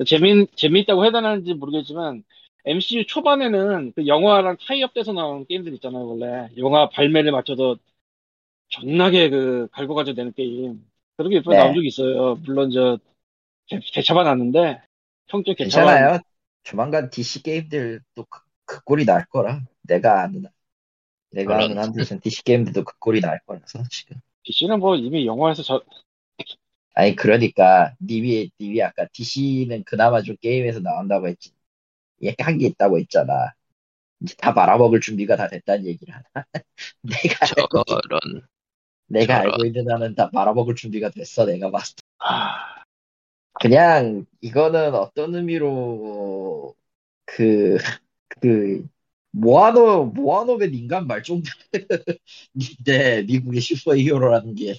재미, 재미있다고 해야 되는지 모르겠지만, MCU 초반에는 그 영화랑 타이업돼서 나오는 게임들 있잖아요, 원래. 영화 발매를 맞춰서 존나게 그, 갈고 가져 내는 게임. 그런 게몇번 네. 나온 적이 있어요. 물론 저, 났는데, 평점 괜찮아요. 괜찮아요. 조만간 DC 게임들도 그, 그 꼴이 날 거라. 내가 아는, 내가. 아는 한두선 DC 게임들도 그 꼴이 날 거라서, 지금. DC는 뭐 이미 영화에서 저, 아니, 그러니까, 님이, 님이 아까 DC는 그나마 좀 게임에서 나온다고 했지. 약간 한게 있다고 했잖아. 이제 다 말아먹을 준비가 다 됐다는 얘기를 하나. [laughs] 내가, 알고, 저런 내가 저런. 알고 있는 한은 다 말아먹을 준비가 됐어, 내가 봤을 때. 아, 그냥, 이거는 어떤 의미로, 그, 그, 모아노, 모아노의 인간 말종인데, [laughs] 미국의 슈퍼히어로라는 게.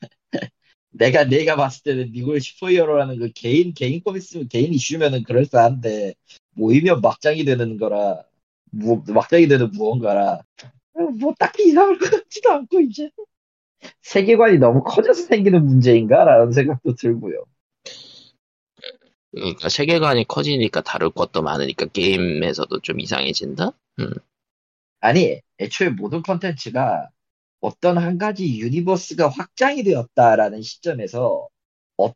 [laughs] 내가, 내가 봤을 때는 미국의 슈퍼히어로라는 그 개인, 개인 코믹스, 개인 이슈면은 그럴싸한데, 모이면 막장이 되는 거라, 무, 막장이 되는 무언가라, 뭐 딱히 이상할 것 같지도 않고, 이제. 세계관이 너무 커져서 생기는 문제인가라는 생각도 들고요. 그러니까 세계관이 커지니까 다룰 것도 많으니까 게임에서도 좀 이상해진다? 아니, 애초에 모든 컨텐츠가 어떤 한 가지 universe가 확장이 되었다라는 시점에서 어,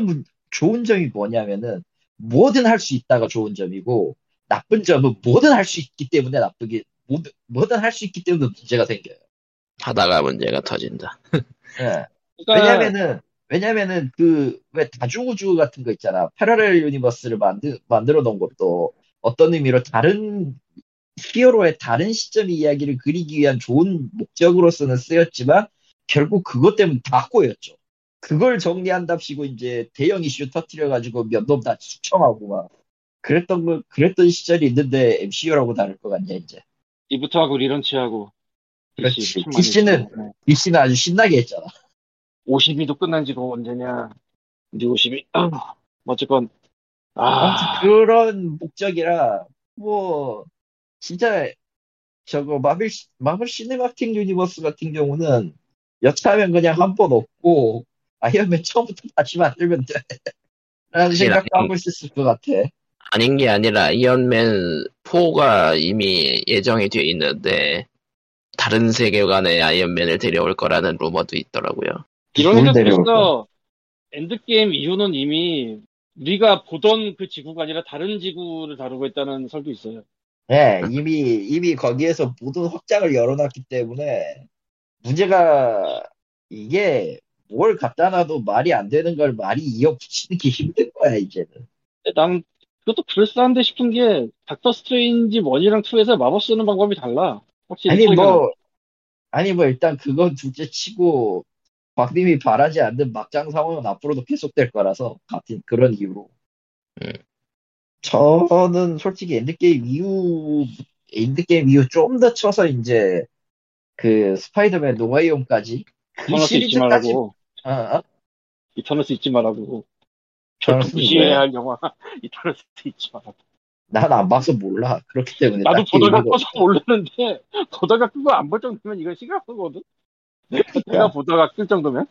문- 좋은 점이 뭐냐면은 뭐든 할 수 있다가 좋은 점이고 나쁜 점은 뭐든 할 수 있기 때문에 나쁘게 뭐든, 뭐든 할수 있기 때문에 문제가 생겨요. 하다가 문제가 터진다. 예. [laughs] 그러니까 왜냐면은 왜냐면은 그 왜 다중우주 같은 거 있잖아. parallel universe를 만들 만들어 놓은 것도 어떤 의미로 다른 히어로의 다른 시점의 이야기를 그리기 위한 좋은 목적으로서는 쓰였지만 결국 그것 때문에 다 꼬였죠. 그걸 정리한답시고 이제 대형 이슈 터트려 가지고 몇 놈 다 숙청하고 막 그랬던 거 그랬던 시절이 있는데 MCU라고 다를 것 같냐 이제. 이부터 하고 리런치하고. 그렇지. DC DC는. 네. DC는 아주 신나게 했잖아. 52도 끝난 지도 언제냐. 이제 52. 아, [clears throat] 어쨌건. 아, 그런 목적이라 뭐 진짜 저거 마블 시- 마블 시네마틱 유니버스 같은 경우는 여차하면 그냥 한 번 엎고 아이언맨 처음부터 다시 만들면 돼 라는 생각도 아니- 하고 있을 것 같아 아닌 게 아니라 아이언맨 4가 이미 예정이 돼 있는데 다른 세계관의 아이언맨을 데려올 거라는 루머도 있더라고요. 이런? 있어. 엔드게임 이후는 이미 우리가 보던 그 지구가 아니라 다른 지구를 다루고 있다는 설도 있어요. 예 이미 이미 거기에서 모든 확장을 열어놨기 때문에 문제가 이게 뭘 갖다 놔도 말이 안 되는 걸 말이 이어 붙이는 게 힘든 거야 이제는 근데 난 그것도 그럴싸한데 싶은 게 닥터 스트레인지 1이랑 2에서 마법 쓰는 방법이 달라. 확실히 아니. 뭐 아니 뭐 일단 그건 둘째 치고 박님이 바라지 않는 막장 상황은 앞으로도 계속될 거라서 같은 그런 이유로 음. 저는 솔직히 엔드게임 이후 엔드게임 이후 좀 더 쳐서 이제 그 스파이더맨 노웨이홈까지 그 시리즈까지 말라고. 어, 어? 이터널스 잊지 말라고. 절대 무시해야 왜? 할 영화. [laughs] 이터널스 잊지 말라고. 난 안 봐서 몰라 그렇기 때문에 나도 보다가 꺼서 없어. 모르는데 [laughs] 보다가 그거 안볼 정도면 이건 시각하거든. 내가 보다가 끌 정도면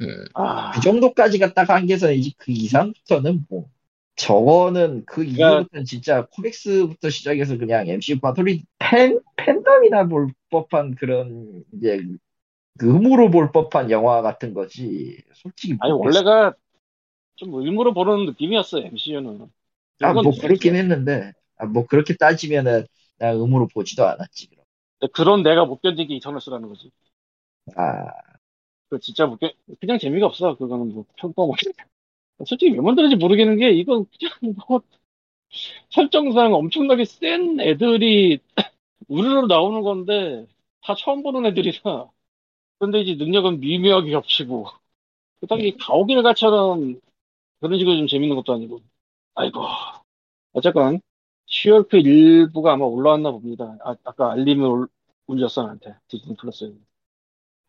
음. 아, 그 정도까지 갔다가 한계선이지 그 이상부터는 뭐 저거는 그 그러니까- 이후부터는 진짜 코믹스부터 시작해서 그냥 MCU 바토리 팬 팬덤이나 볼 법한 그런 이제 의무로 볼 법한 영화 같은 거지 솔직히 아니 뭐 원래가 좀 의무로 보는 느낌이었어 MCU는. 아, 뭐 그렇긴 했는데 아, 뭐 그렇게 따지면은 나 의무로 보지도 않았지 그럼 그런 내가 못 견딘 게 이터널스라는 거지. 아 그 진짜 못 견, 그냥 재미가 없어. 그거는 뭐 평범하게. [laughs] 솔직히 왜 만들었는지 모르겠는 게 이건 그냥 뭐 설정상 엄청나게 센 애들이 [laughs] 우르르 나오는 건데 다 처음 보는 애들이라. 근데 이제 능력은 미묘하게 겹치고 그닥이 가오길 가처럼 그런 식으로 좀 재밌는 것도 아니고. 아이고. 어쨌건 슈얼크 일부가 아마 올라왔나 봅니다. 아, 아까 알림을 올- 울렸어 나한테 디즈니 플러스에.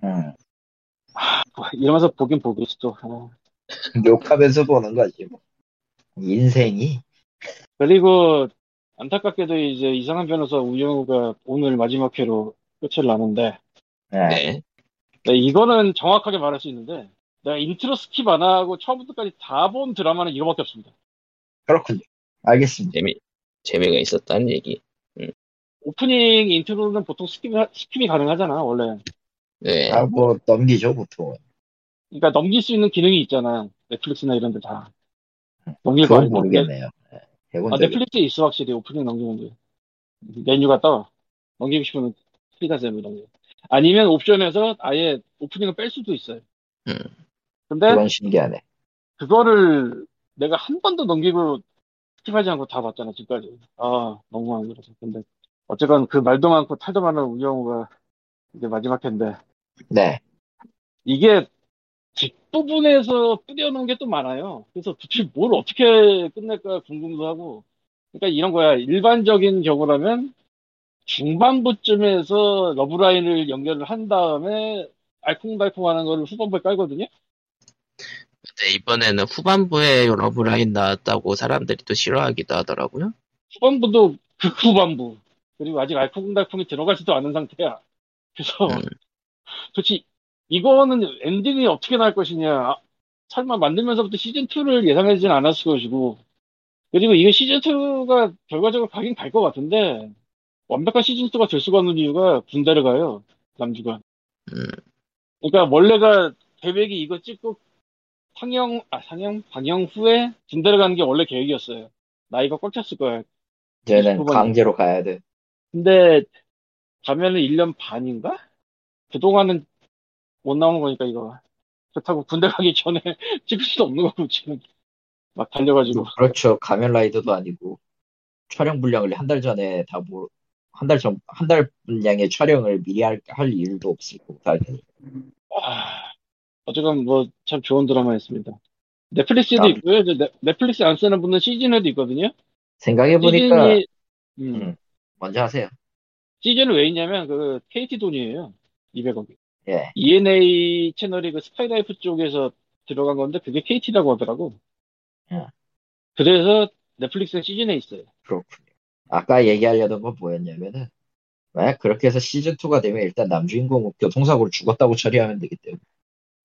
음. 뭐, 이러면서 보긴 보겠지 또. 아. 욕하면서 보는 거지 뭐 인생이 그리고 안타깝게도 이제 이상한 변호사 우영우가 오늘 마지막 회로 끝을 나는데 네. 네. 네, 이거는 정확하게 말할 수 있는데 내가 intro skip 안 하고 처음부터까지 다 본 드라마는 이거밖에 없습니다. 그렇군요 알겠습니다 재미, 재미가 있었다는 얘기. 오프닝 intro는 보통 skip이, skip이 가능하잖아 원래. 네. 아 뭐 넘기죠 보통은 그러니까 넘길 수 있는 기능이 있잖아. 넷플릭스나 이런 데 다. 넘길 거 아니야? 모르겠네요 네. 아, 넷플릭스에 있어 확실히 오프닝 넘기는 게. 메뉴가 떠. 넘기고 싶으면 클릭하세요 이런 게. 아니면 옵션에서 아예 오프닝을 뺄 수도 있어요. 음. 근데 그건 신기하네 그거를 내가 한 번도 넘기고 skip하지 않고 다 봤잖아, 지금까지. 아, 너무 많이 들어서. 근데, 어쨌건 그 말도 많고 탈도 많은 우영우가 이제 마지막 회인데, 네 이게 뒷부분에서 뿌려놓은 게 또 많아요. 그래서 도대체 뭘 어떻게 끝낼까 궁금도 하고. 그러니까 이런 거야. 일반적인 경우라면 중반부쯤에서 러브라인을 연결을 한 다음에 알콩달콩 하는 거를 후반부에 깔거든요? 근데 이번에는 후반부에 러브라인 나왔다고 사람들이 또 싫어하기도 하더라고요. 후반부도 극후반부 그리고 아직 알콩달콩이 들어가지도 않은 상태야. 그래서 음. [laughs] 도대체 이거는 엔딩이 어떻게 나올 것이냐. 아, 설마 만들면서부터 시즌 2를 예상하지는 않았을 것이고 그리고 이거 시즌 2가 결과적으로 가긴 갈 것 같은데 완벽한 시즌 2가 될 수가 없는 이유가 군대를 가요 남주가. 음. 그러니까 원래가 계획이 이거 찍고 상영 아 상영 방영 후에 군대를 가는 게 원래 계획이었어요. 나이가 꽉 찼을 거야. 이제는 29번이요. 강제로 가야 돼 근데 가면은 1년 반인가? 그동안은 못 나오는 거니까 이거. 그렇다고 군대 가기 전에 [laughs] 찍을 수도 없는 거고 지금 막 달려가지고 그렇죠. 가면 라이더도 아니고 촬영 분량을 한 달 전에 다 뭐, 한 달 전, 한 달 분량의 촬영을 미리 할, 할 이유도 없고, 당연히. 아, 어쨌건 뭐 참 좋은 드라마였습니다. 넷플릭스에도 아. 있고요. 저 넷- 넷플릭스 안 쓰는 분은 시즌에도 있거든요. 생각해보니까, 시즌이 음, 음. 먼저 하세요. 시즌은 왜 있냐면 그 KT 돈이에요. 200억이. 예. ENA 채널이 그 스카이라이프 쪽에서 들어간 건데 그게 KT라고 하더라고. 예. 그래서 넷플릭스 시즌에 있어요. 그렇군요. 아까 얘기하려던 건 뭐였냐면은, 만약 그렇게 해서 시즌 2가 되면 일단 남주인공 교통사고로 죽었다고 처리하면 되기 때문에.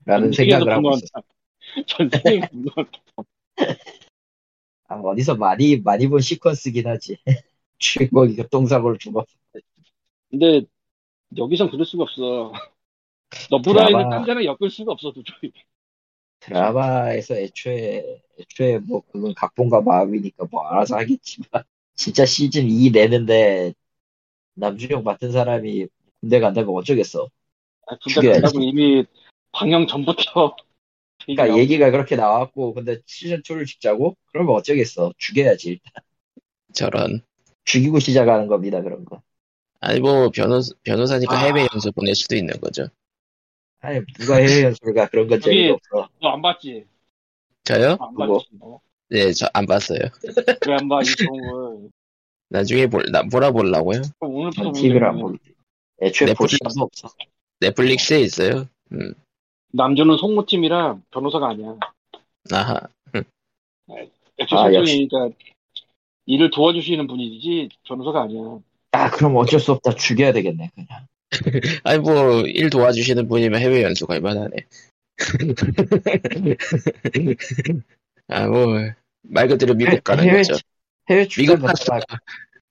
라는 생각을 하고 있었어요. 전 세계가 분노한다. 아, 어디서 많이, 많이 본 시퀀스긴 하지. [laughs] 주인공이 교통사고로 죽었어. 근데 여기선 그럴 수가 없어. 드라마- 딴 데는 엮을 수가 없어 도저히. 드라마에서 애초에, 애초에 뭐, 그건 각본과 마음이니까 뭐 알아서 하겠지만, 진짜 시즌 2 내는데, 남주영 맡은 사람이 군대 간다면 어쩌겠어. 아, 군대 죽여야지. 간다고 이미 방영 전부터 [laughs] 그러니까 얘기가 그렇게 나왔고, 근데 시즌 2를 찍자고? 그러면 어쩌겠어. 죽여야지. 일단. 저런. 죽이고 시작하는 겁니다, 그런 거. 아니 뭐 변호 변호사니까 아. 해외 연수 보낼 수도 있는 거죠. 아니, 누가 해외 연수를 가, 그런 건 재미가 없어. 너 안 봤지? 저요? 안 그거. 봤지? 너. 네, 저 안 봤어요. [laughs] 왜 안 봐? 이 정을. 나중에 볼, 나, 몰아보려고요. 오늘부터 전 보는 TV를 안. 보기. 애초에 볼 넷플릭스. 시간도 없어. 넷플릭스에 있어요. 음, 남주는 송모팀이라 변호사가 아니야. 아하. 애초 아, 설정이 그러니까 일을 도와주시는 분이지 변호사가 아니야. 아, 그럼 어쩔 수 없다. 죽여야 되겠네, 그냥. [laughs] 아니 뭐 일 도와주시는 분이면 해외 연수 갈 만하네. 아, 뭐, 말 그대로 미국 가는 해외, 거죠. 해외 미국 출장 갔어. 갔다가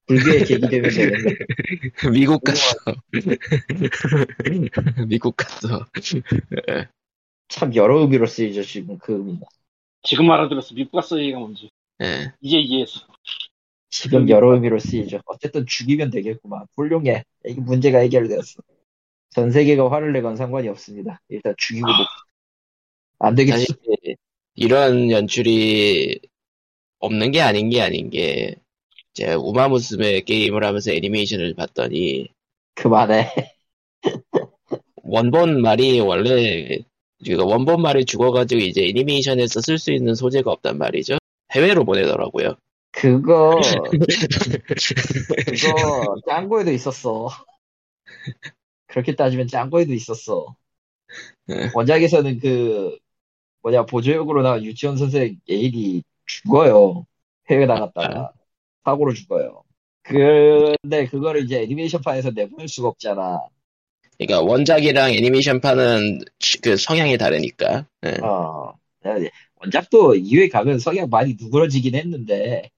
불교의 계기 되면 되는데. [laughs] 미국 갔어. [laughs] 미국 갔어. 참 여러 의미로 쓰이죠, 지금 그 의미가. 지금 알아들었어. 미국 가서 얘기가 뭔지. 예. 이제 이해했어. 지금 여러 의미로 쓰이죠. 어쨌든 죽이면 되겠구만. 훌륭해. 이게 문제가 해결되었어. 전 세계가 화를 내건 상관이 없습니다. 일단 죽이고 못. 안 되겠지. 이런 연출이 없는 게 아닌 게 아닌 게 제가 우마무스메 게임을 하면서 애니메이션을 봤더니 그만해. 원본 말이 원래 그러니까 원본 말이 죽어가지고 이제 애니메이션에서 쓸 수 있는 소재가 없단 말이죠. 해외로 보내더라고요. 그거, [laughs] 그거, 짱구에도 있었어. 그렇게 따지면 짱구에도 있었어. 네. 원작에서는 그, 뭐냐, 보조역으로 나온 유치원 선생 애인이 죽어요. 해외 나갔다가. 사고로 죽어요. 근데 그거를 이제 애니메이션판에서 내보낼 수가 없잖아. 그러니까 원작이랑 애니메이션판은 그 성향이 다르니까. 예. 어. 원작도 2회 가면 성향 많이 누그러지긴 했는데.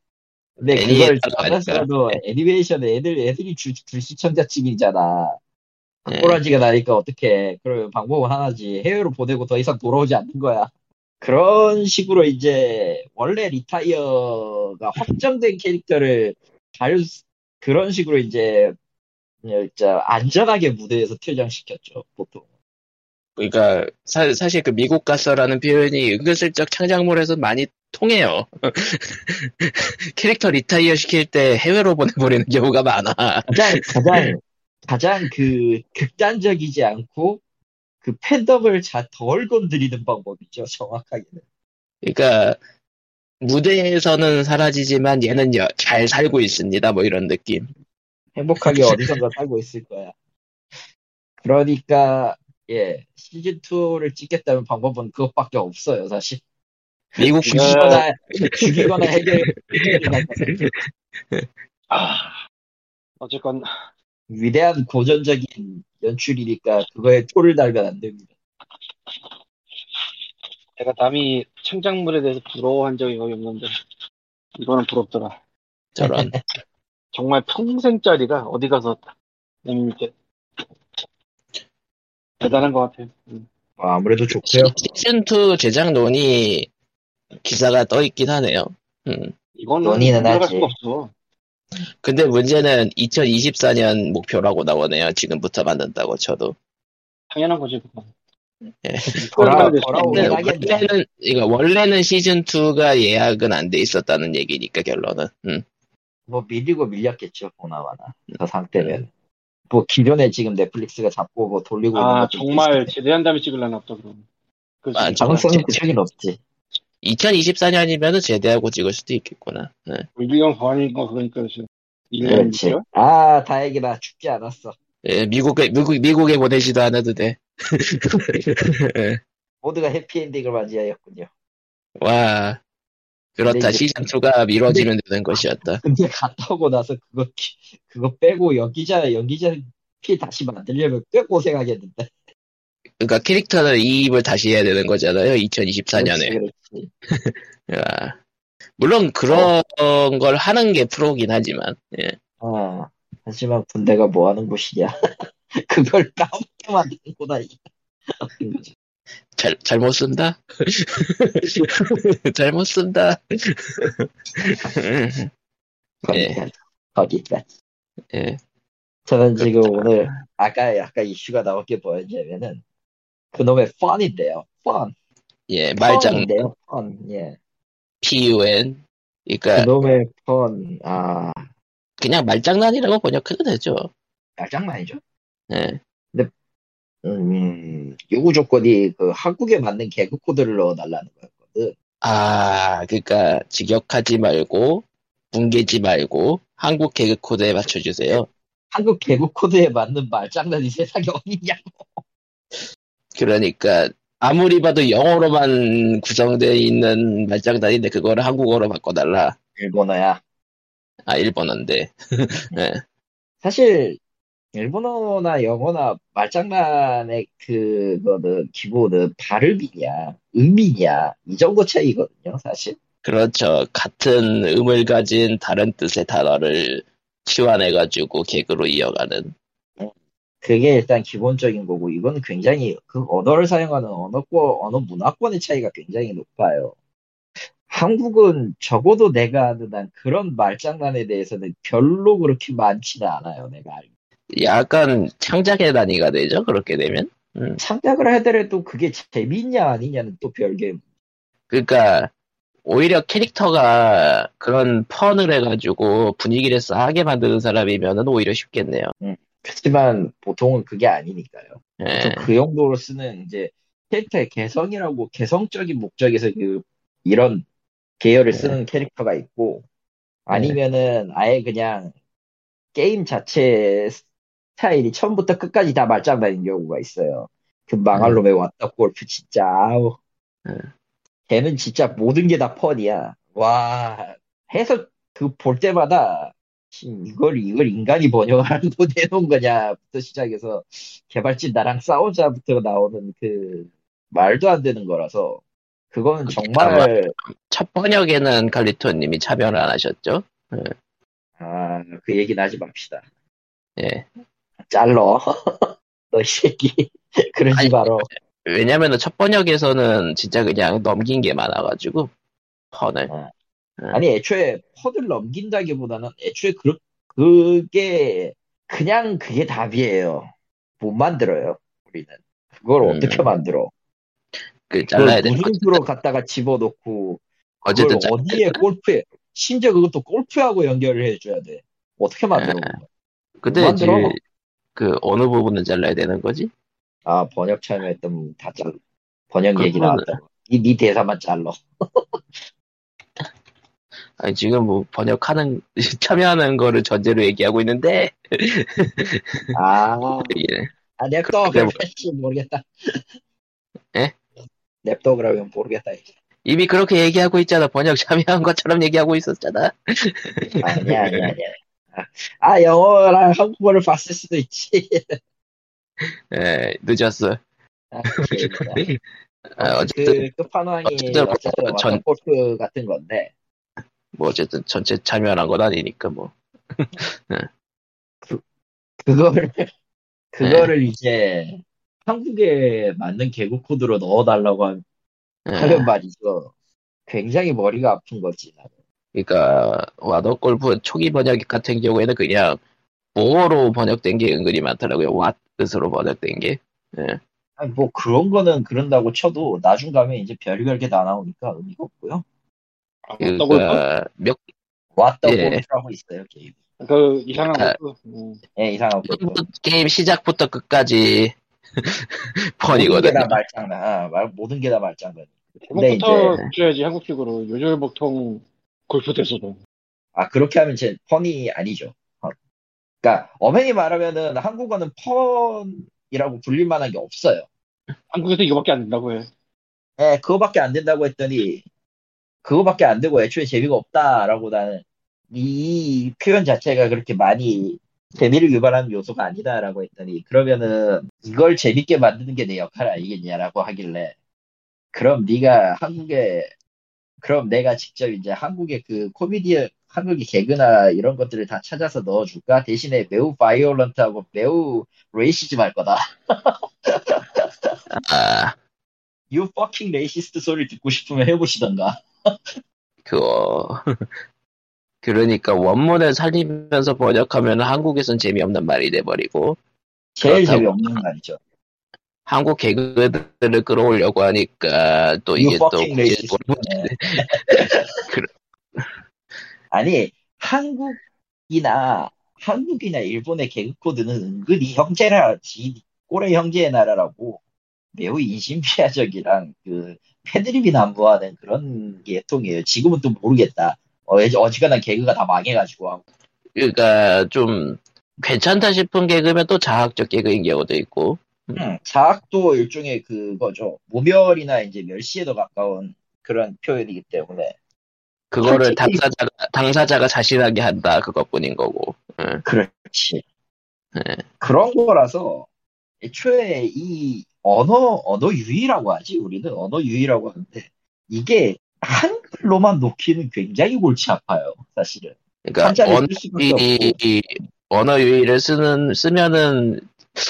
근데 그걸 애니메이션도 잡았어도 애니메이션 애들, 애들이 주, 주 시청자층이잖아. 예. 꼬라지가 나니까 어떡해. 그러면 방법은 하나지. 해외로 보내고 더 이상 돌아오지 않는 거야. 그런 식으로 이제, 원래 retire가 확정된 캐릭터를 자유, 그런 식으로 이제, 진짜 안전하게 무대에서 퇴장시켰죠, 보통. 그러니까 사, 사실 그 미국 가서라는 표현이 은근슬쩍 창작물에서 많이 통해요. [laughs] 캐릭터 retire 시킬 때 해외로 보내버리는 경우가 많아. 가장, 가장, 가장 그, 극단적이지 않고, 그 팬덤을 자, 덜 건드리는 방법이죠, 정확하게는. 그러니까 무대에서는 사라지지만 얘는 여- 잘 살고 있습니다. 뭐 이런 느낌. 행복하게 어디선가 살고 있을 거야. 그러니까, 예, 시즌 2를 찍겠다는 방법은 그것밖에 없어요, 사실. 미국 죽이거나, 죽이거나 해결, 해결이나 [laughs] 아, 어쨌건 위대한 고전적인 연출이니까 그거에 토를 달면 안 됩니다. 내가 남이 창작물에 대해서 부러워한 적이 거의 없는데 이거는 부럽더라. 저런. [laughs] 정말 평생짜리가 어디 가서 남님께 대단한 것 같아요. 음. 어, 아무래도 좋고요. 시즌2 제작론이 기사가 떠 있긴 하네요. 음. 이거는 논의는. 수가 없어. 근데 문제는 2024년 목표라고 나오네요. 지금부터 만든다고 쳐도. 당연한 거지. 예. 돌아. 원래는, 이거 원래는 시즌 2가 예약은 안 돼 있었다는 얘기니까 결론은. 음. 뭐 밀리고 밀렸겠죠, 보나마나. 저 상태면. 뭐 기존에 지금 넷플릭스가 잡고 뭐 돌리고 있는 아 정말 제대한 다음에 찍으려나 보다 그럼. 그지? 맞아. 가능성이 그쪽이 높지. 2024년이면 제대하고 찍을 수도 있겠구나. 네. 윌리엄 과언인가 그러니까 지금 그렇지. 1년이죠. 아, 다행이다. 죽지 않았어. 예, 미국에, 미국, 미국에 보내지도 않아도 돼. 예. [laughs] 모두가 해피엔딩을 맞이하였군요. 와. 그렇다. 근데 이제- 시즌 2가 미뤄지면 되는 것이었다. 근데 갔다 오고 나서 그거, 키- 그거 빼고 연기자, 연기자 피 다시 만들려면 꽤 고생하겠는데. 그러니까 캐릭터는 이입을 다시 해야 되는 거잖아요. 2024년에. 그렇지, 그렇지. [laughs] 야. 물론 그런 걸 하는 게 프로긴 하지만. 예. 어, 하지만 군대가 뭐 하는 곳이냐. [laughs] 그걸 까먹게 만드는구나. [laughs] 잘, 잘못 쓴다? 잘못 쓴다. 예. 거기까지. 예. 저는 지금 오늘, 아까 약간 이슈가 나올 게 뭐였냐면은, 그놈의 펀인데요. 펀. 예, 말장, 펀인데요. 펀. 예. PUN. 그러니까 그놈의 펀. 아, 그냥 말장난이라고 번역해도 되죠. 말장난이죠. 예. 음, 요구 조건이 그 한국에 맞는 개그 코드를 넣어 달라는 거였거든. 아, 그러니까 직역하지 말고 뭉개지 말고 한국 개그 코드에 맞춰 주세요. 한국 개그 코드에 맞는 말장난이 세상에 어딨냐고. 그러니까 아무리 봐도 영어로만 구성되어 있는 말장난인데 그거를 한국어로 바꿔달라. 일본어야. 아 일본어인데. 예. [laughs] 사실, 일본어나 영어나 말장난의 그거는 기본은 발음이냐, 의미냐 이 정도 차이거든요, 사실. 그렇죠. 같은 음을 가진 다른 뜻의 단어를 치환해가지고 개그로 이어가는. 그게 일단 기본적인 거고 이거는 굉장히 그 언어를 사용하는 언어권, 언어 문화권의 차이가 굉장히 높아요. 한국은 적어도 내가 아는 한 그런 말장난에 대해서는 별로 그렇게 많지는 않아요, 내가 알고. 약간 창작의 단위가 되죠. 그렇게 되면. 음. 창작을 하더라도 그게 재밌냐 아니냐는 또 별개. 그러니까 오히려 캐릭터가 그런 펀을 해가지고 분위기를 싸하게 만드는 사람이면은 오히려 쉽겠네요. 그 렇지만 보통은 그게 아니니까요. 예. 그 용도로 쓰는 이제 캐릭터의 개성이라고 개성적인 목적에서 그 이런 계열을 쓰는 캐릭터가 있고 아니면은 아예 그냥 게임 자체 스타일이 처음부터 끝까지 다 말장난인 경우가 있어요. 그 망할 놈의 왔다 골프 진짜 아우. 네. 걔는 진짜 모든 게 다 펀이야. 와 해서 그 볼 때마다 씨, 이걸 이걸 인간이 번역하고 내놓은 [laughs] 거냐부터 시작해서 개발진 나랑 싸우자부터 나오는 그 말도 안 되는 거라서 그거는 정말 첫 번역에는 칼리토님이 참여를 안 하셨죠? 아그 얘기는 하지 맙시다. 예. 잘러 [laughs] 너이 새끼 [laughs] 그러지 아니, 마라. 왜냐면은 첫 번역에서는 진짜 그냥 넘긴 게 많아가지고 펀을. 아 니 애초에 퍼들 넘긴다기보다는 애초에 그, 그게 그냥 그게 답이에요. 못 만들어요. 우리는 그걸 음. 어떻게 만들어? 그 잘라야 되는 무슨수로 갖다가 집어넣고 어쨌든 어디에 골프에 심지어 그것도 골프하고 연결을 해줘야 돼. 어떻게 만들어? 네. 근데 만들어. 이제 그 어느 부분은 잘라야 되는 거지? 아 번역 참여했던 분다 잘라. 번역 얘기 나왔다. 이, 네 대사만 잘라. [laughs] 아니 지금 뭐 번역하는 [laughs] 참여하는 거를 전제로 얘기하고 있는데 아, [laughs] 예. 아 냅둬. 그래, 뭐- [laughs] 모르겠다. 예? 냅둬 그러면 모르겠다. 이제. 이미 그렇게 얘기하고 있잖아. 번역 참여한 것처럼 얘기하고 있었잖아. 아니야, 아니야, 아니야. 아, 아, 영어랑 한국어를 봤을 수도 있지. 예, 늦었어. 아, 오케이. 아, 어쨌든 그 끝판왕이 어쨌든 어쨌든 뭐 전- 와터골프 같은 건데 뭐 어쨌든 전체 참여한 건 아니니까 뭐. [laughs] 그거를 네. 그거를 이제 한국에 맞는 개그 코드로 넣어달라고 하- 예. 하면 말이죠. 굉장히 머리가 아픈 거지. 나는. 그러니까 와더 골프 초기 번역 같은 경우에는 그냥 모어로 번역된 게 은근히 많더라고요. 왓 뜻으로 번역된 게. 아니, 뭐 그런 거는 그런다고 쳐도 나중 가면 이제 별별 게 다 나오니까 의미가 없고요. 아? 그러니까 몇 왔다 예. 골프라고 있어요 게임. 그 이상한 아, 골프. 음. 예, 이상한 골프. 게임 시작부터 끝까지 [laughs] 모든 게. 다 말장난. 아, 말- 모든 게 다 말장난. 제목부터 줘야지 한국식으로 요절복통 골프 대소동. 아 그렇게 하면 제 펀이 아니죠. 어. 그러니까 엄연히 말하면은 한국어는 펀이라고 불릴 만한 게 없어요. 한국에서 이거밖에 안 된다고 해. 예, 그거밖에 안 된다고 했더니 그거밖에 안 되고 애초에 재미가 없다라고 나는 이 표현 자체가 그렇게 많이 재미를 유발하는 요소가 아니다라고 했더니 그러면은 이걸 재밌게 만드는 게 내 역할 아니겠냐라고 하길래 그럼 네가 한국에 그럼 내가 직접 이제 한국의 그 코미디 한국의 개그나 이런 것들을 다 찾아서 넣어줄까 대신에 매우 바이올런트하고 매우 레이시즘 할 거다. 아, You fucking racist 소리 듣고 싶으면 해보시던가. 그거. 그러니까 원문을 살리면서 번역하면 한국에선 재미없는 말이 돼버리고 제일. 재미없는 말이죠. 한국 개그들을 끌어오려고 하니까 또 이게 또 국제 [laughs] 아니 한국이나 한국이나 일본의 개그 코드는 은근히 형제라 지 꼬레 형제의 나라라고 매우 인신피하적이랑 그 패드립이 난무하는 그런 계통이에요. 지금은 또 모르겠다. 어, 어지간한 개그가 다 망해가지고 그러니까 좀 괜찮다 싶은 개그면 또 자학적 개그인 경우도 있고 음, 자학도 일종의 그거죠. 모멸이나 이제 멸시에 더 가까운 그런 표현이기 때문에 그거를 당사자가 당사자가 자신하게 한다 그것뿐인 거고 응. 그렇지. 네. 그런 거라서 애초에 이 언어 언어 유희라고 하지 우리는. 언어 유희라고 하는데 이게 한글로만 놓기는 굉장히 골치 아파요 사실은. 그러니까 언어 유희, 언어 유희를 쓰는 쓰면은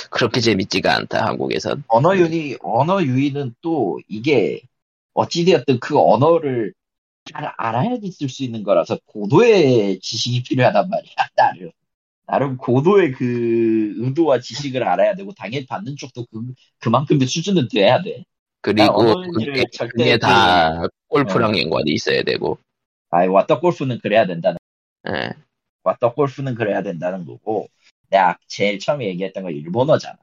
그렇게 재밌지가 않다 한국에선. 언어 유희 언어 유희는 또 이게 어찌되었든 그 언어를 잘 알아야지 쓸 수 있는 거라서 고도의 지식이 필요하단 말이야 나름 나름 고도의 그 의도와 지식을 알아야 되고 당연히 받는 쪽도 그, 그만큼의 수준은 돼야 돼 그리고 언어 그게, 그게 다 어. 골프랑 연관이 있어야 되고. 아이 왓더 골프는 그래야 된다는 예. 왓더 골프는 그래야 된다는 거고 내가 제일 처음에 얘기했던 건 일본어잖아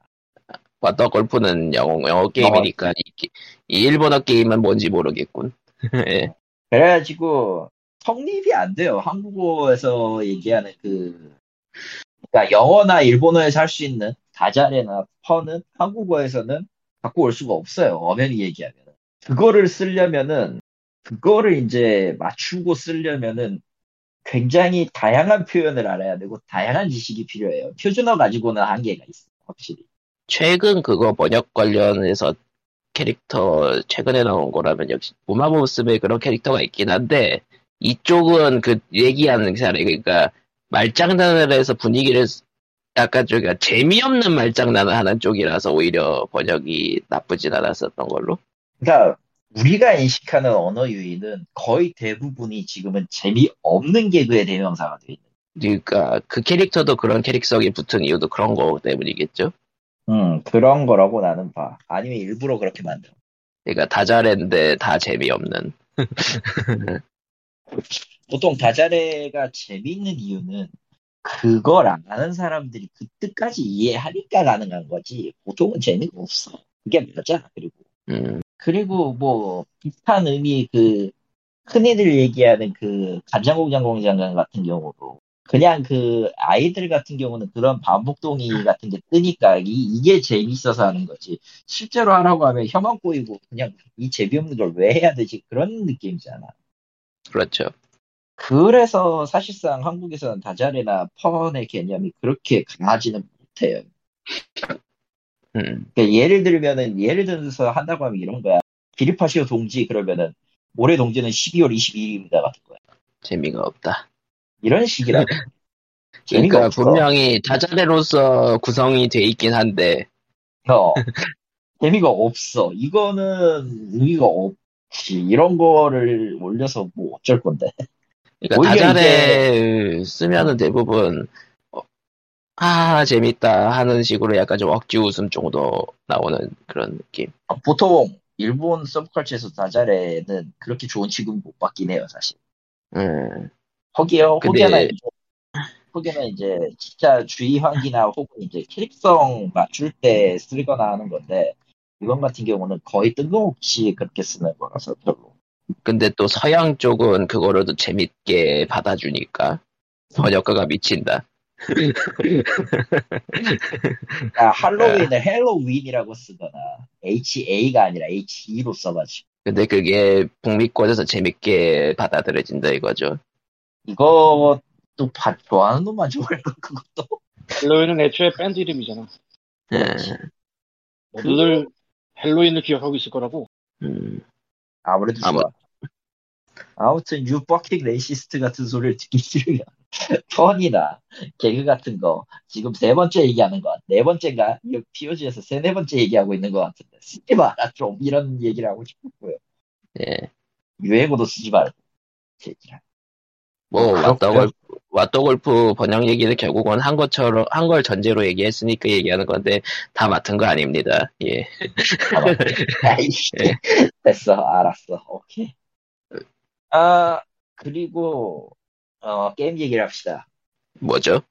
왓더 골프는 영어, 영어 게임이니까 이, 이 일본어 게임은 뭔지 모르겠군. [laughs] 예. 그래가지고 성립이 안 돼요. 한국어에서 얘기하는 그 그러니까 영어나 일본어에서 할 수 있는 다자레나 퍼는 한국어에서는 갖고 올 수가 없어요. 엄연히 얘기하면 그거를 쓰려면은 그거를 이제 맞추고 쓰려면은 굉장히 다양한 표현을 알아야 되고 다양한 지식이 필요해요. 표준어 가지고는 한계가 있어 확실히. 최근 그거 번역 관련해서 캐릭터 최근에 나온 거라면 역시 우마보스에 그런 캐릭터가 있긴 한데 이쪽은 그 얘기하는 사례 그러니까 말장난을 해서 분위기를 약간 좀 그러니까 재미없는 말장난을 하는 쪽이라서 오히려 번역이 나쁘진 않았었던 걸로 그러니까 우리가 인식하는 언어 유희는 거의 대부분이 지금은 재미없는 개그의 대명사가 돼 있는. 그러니까 그 캐릭터도 그런 캐릭성이 붙은 이유도 그런 거 때문이겠죠 음 그런 거라고 나는 봐. 아니면 일부러 그렇게 만들어. 그러니까 다 잘했는데 다 재미없는 [laughs] 보통 다자레가 재미있는 이유는 그걸 안 하는 사람들이 그 뜻까지 이해하니까 가능한 거지. 보통은 재미가 없어. 그게 맞아. 그리고. 음, 그리고 뭐 비슷한 의미 그 흔히들 얘기하는 그 간장공장 공장장 같은 경우도 그냥 그 아이들 같은 경우는 그런 반복 동의 같은 게 뜨니까 이, 이게 재밌어서 하는 거지. 실제로 하라고 하면 혀만 꼬이고 그냥 이 재미없는 걸 왜 해야 되지? 그런 느낌이잖아. 그렇죠 그래서 사실상 한국에서는 다자레나 펀의 개념이 그렇게 강하지는 못해요. 음, 그러니까 예를 들면은 예를 들어서 한다고 하면 이런 거야. 기립하시오 동지 그러면은 올해 동지는 12월 22일입니다 같은 거야. 재미가 없다. 이런 [laughs] 재미가 그러니까 없어. 분명히 다자레로서 구성이 돼 있긴 한데. 어, [laughs] 재미가 없어. 이거는 의미가 없지. 이런 거를 올려서 뭐 어쩔 건데 그러니까 다자레 쓰면은 대부분 어, 아 재밌다 하는 식으로 약간 좀 억지 웃음 정도 나오는 그런 느낌. 보통 일본 서브컬처에서 다자레는 그렇게 좋은 취급을 못 받긴 해요 사실. 음, 허기요 근데- 혹여나 이제 이제 진짜 주의 환기나 혹은 이제 캐릭성 맞출 때 쓰거나 하는 건데 이번 같은 경우는 거의 뜬금없이 그렇게 쓰는 거라서 별로 근데 또 서양 쪽은 그거로도 재밌게 받아주니까 번역가가 미친다. 아, 할로윈을 헬로윈이라고 쓰거나 HA가 아니라 HE로 써가지고 근데 그게 북미권에서 재밌게 받아들여진다 이거죠. 이것도 바- 좋아하는 놈만 좋아할 거 그것도 헬로윈은 애초에 밴드 이름이잖아. 음, 모두들 헬로윈을 기억하고 있을 거라고. 음, 아무래도 아무- 좋 아 아무튼 you fucking racist 같은 소리를 듣기 싫으면 [laughs] pun이나 개그 같은 거 지금 세 번째 얘기하는 거네 번째가 이 POG에서 세네 번째 얘기하고 있는 것 같은데 쓰지 마라 좀 이런 얘기를 하고 싶고요 예. 유행어도 쓰지 말고 새끼야. 뭐 그렇구나. 왓더 골프, 왓더 번역 얘기는 결국은 한 것처럼 한 걸 전제로 얘기했으니까 얘기하는 건데 다 맡은 거 아닙니다. 예. 가만. [laughs] 아이씨. 예. 됐어, 알았어, 오케이. 아, 그리고, 어, 게임 얘기를 합시다. 뭐죠?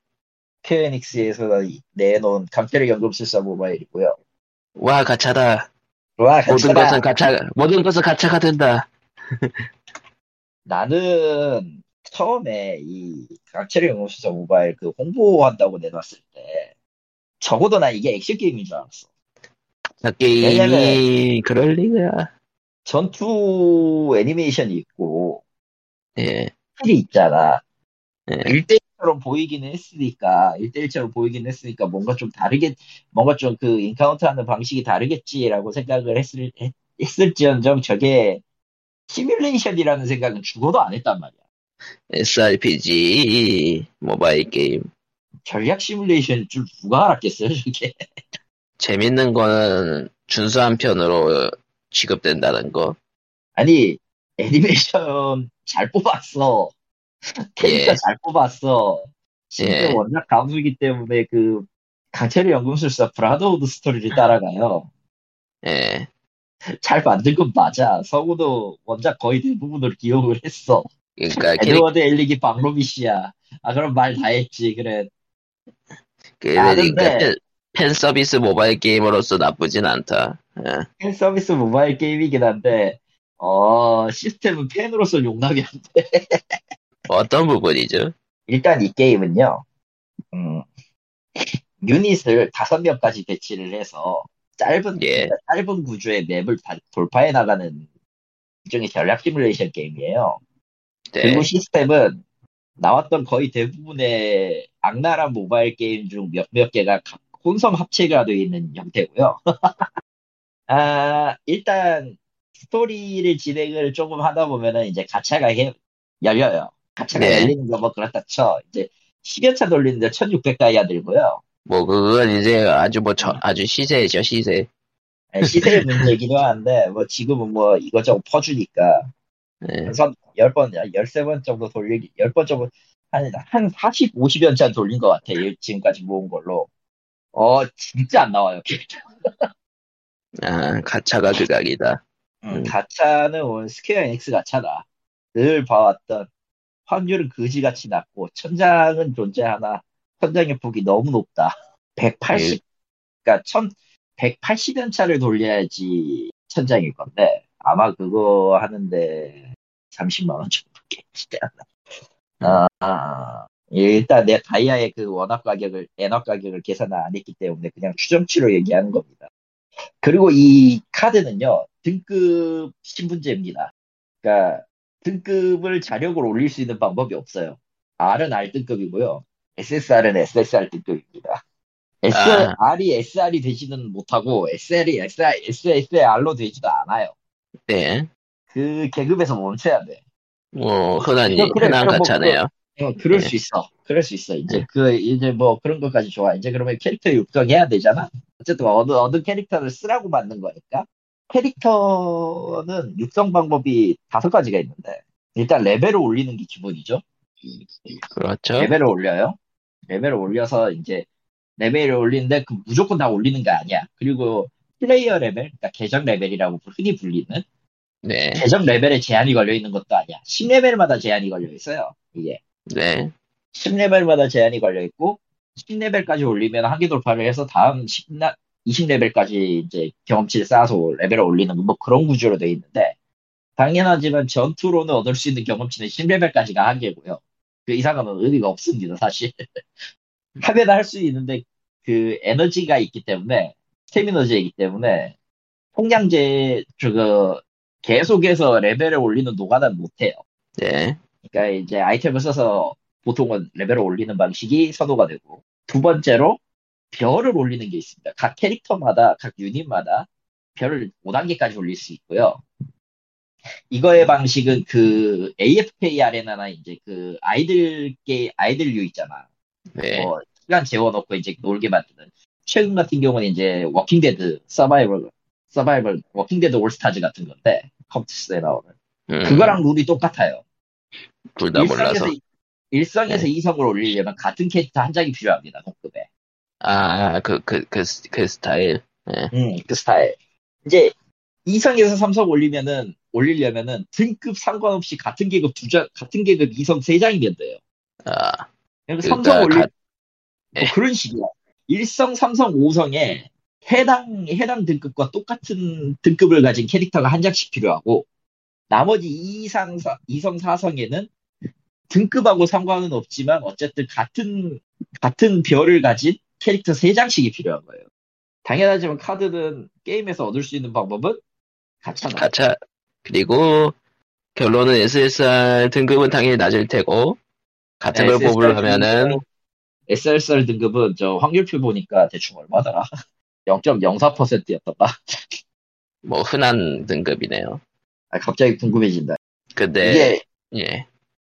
퀘어닉스에서 내놓은 강태력 연금 술사 모바일이고요. 와 가차다. 와, 모든 괜찮아. 것은 가차 모든 것은 가차가 된다. 나는 처음에 이 강철의 연금 술사 모바일 그 홍보한다고 내놨을 때, 적어도 난 이게 액션 게임인 줄 알았어. 그 게임이 왜냐면- 그럴 리가. 전투 애니메이션이 있고, 예. 스킬이 있잖아. 예. 1대1처럼 보이기는 했으니까 1대1처럼 보이긴 했으니까 뭔가 좀 다르게 뭔가 좀 그 인카운트하는 방식이 다르겠지라고 생각을 했을 했, 했을지언정 저게 시뮬레이션이라는 생각은 죽어도 안 했단 말이야. SRPG 모바일 게임 전략 시뮬레이션 줄 누가 알았겠어요, 저게. 재밌는 거는 준수 한 편으로 취급된다는 거. 아니 애니메이션 잘 뽑았어. [laughs] 캐릭터 예. 잘 뽑았어. 심지어 예. 원작 가수이기 때문에 그 강철의 연금술사 Brotherhood 스토리를 따라가요. 예. 잘 만든 건 맞아. 성우도 원작 거의 대부분으로 기억을 했어. 그러니까 캐릭, [laughs] 에드워드 엘릭이 박로미 씨야. 아 그럼 말 다 했지. 그래. 그, 아, 그러니까 근데- 팬, 팬 서비스 모바일 게임으로서 나쁘진 않다. 예. 팬 서비스 모바일 게임이긴 한데 어 시스템은 팬으로서 용납이 안 돼. [laughs] 어떤 부분이죠? 일단 이 게임은요. 음, 유닛을 다섯 명까지 배치를 해서 짧은 예. 짧은 구조의 맵을 다- 돌파해 나가는 일종의 전략 시뮬레이션 게임이에요. 네. 그리고 시스템은 나왔던 거의 대부분의 악랄한 모바일 게임 중 몇몇 개가 가- 혼성 합체가 되어 있는 형태고요. [laughs] 아, 일단 스토리를 진행을 조금 하다 보면은 이제 가차가 해- 열려요. 가차가 네. 열리는 거 뭐 그렇다 쳐. 이제 10연차 돌리는데 1600가이아 들고요. 뭐 그건 이제 아주 뭐 저- 아주 시세죠 시세. 네, 시세의 문제이기도 한데 뭐 지금은 뭐 이것저것 퍼주니까 예. 우선 10번, 13번 정도 돌리기, 10번 정도, 한, 한 40, 50연차 돌린 것 같아. 요 지금까지 모은 걸로. 어, 진짜 안 나와요. 아 가차가 극악이다. 음, 음. 가차는 오늘 스퀘어 에닉스 가차다. 늘 봐왔던 확률은 그지같이 낮고, 천장은 존재하나, 천장의 폭이 너무 높다. 180, 그니까 천, 180연차를 돌려야지 천장일 건데, 아마 그거 하는데 30만 원 정도밖에 되지 않나. 아, 일단 내 다이아의 그 원화 가격을, 엔화 가격을 계산을 안 했기 때문에 그냥 추정치로 얘기하는 겁니다. 그리고 이 카드는요, 등급 신분제입니다. 그러니까 등급을 자력을 올릴 수 있는 방법이 없어요. R은 R 등급이고요. SSR은 SSR 등급입니다. SR이 SR이 되지는 못하고 SR이 SR, SSR로 되지도 않아요. 네. 그 계급에서 멈춰야 돼. 뭐 흔한 그래, 그래, 흔한 가차네요. 어, 그럴 네. 수 있어. 그럴 수 있어. 이제 네. 그 이제 뭐 그런 것까지 좋아. 이제 그러면 캐릭터 육성해야 되잖아. 어쨌든 어느 어느 캐릭터를 쓰라고 만든 거니까. 캐릭터는 육성 방법이 다섯 가지가 있는데 일단 레벨을 올리는 게 기본이죠. 그렇죠. 레벨을 올려요. 레벨을 올려서 이제 레벨을 올리는데 그 무조건 다 올리는 게 아니야. 그리고 플레이어 레벨, 그러니까 계정 레벨이라고 흔히 불리는 네. 계정 레벨에 제한이 걸려 있는 것도 아니야. 10레벨마다 제한이 걸려 있어요. 이게. 네. 10레벨마다 제한이 걸려 있고 10레벨까지 올리면 한계 돌파를 해서 다음 10, 20레벨까지 이제 경험치를 쌓아서 레벨을 올리는 뭐 그런 구조로 되어 있는데 당연하지만 전투로는 얻을 수 있는 경험치는 10레벨까지가 한계고요. 그 이상은 의미가 없습니다, 사실. [laughs] 하면 할 수 있는데 그 에너지가 있기 때문에 스태미너제이기 때문에 폭량제 저거 계속해서 레벨을 올리는 노가다는 못해요. 네. 그러니까 이제 아이템을 써서 보통은 레벨을 올리는 방식이 선호가 되고 두 번째로 별을 올리는 게 있습니다. 각 캐릭터마다 각 유닛마다 별을 5단계까지 올릴 수 있고요. 이거의 방식은 그 AFK 아레나나 이제 그 idle 게 idle류 있잖아. 네. 뭐 시간 재워놓고 이제 놀게 만드는 최근 같은 경우는 이제 워킹데드 서바이벌 서바이벌 워킹데드 올스타즈 같은 건데 컴투스에 나오는 음, 그거랑 룰이 똑같아요. 둘 다 몰라서. 일성에서, 일성에서 네. 이성을 올리려면 같은 캐릭터 한 장이 필요합니다, 동급에. 아, 그, 그, 그, 스- 그 스타일. 네. 음, 그 스타일. 이제, 이성에서 삼성 올리면은, 올리려면은, 등급 상관없이 같은 계급 두 장, 같은 계급 이성 세 장이면 돼요. 아, 그러니까 그러니까 삼성 올리, 가- 뭐 네. 그런 식이야. 일성, 삼성, 오성에 해당, 해당 등급과 똑같은 등급을 가진 캐릭터가 한 장씩 필요하고, 나머지 이상, 사- 이성, 사성에는 등급하고 상관은 없지만, 어쨌든 같은, 같은 별을 가진 캐릭터 세 장씩이 필요한 거예요. 당연하지만 카드는 게임에서 얻을 수 있는 방법은 가차다. 가차. 그리고, 결론은 SSR 등급은 당연히 낮을 테고, 같은 걸 뽑으려면은 SSR 등급은 저 확률표 보니까 대충 얼마더라? [laughs] 0.04%였던가? 뭐 흔한 등급이네요. 아, 갑자기 궁금해진다. 근데 이게 예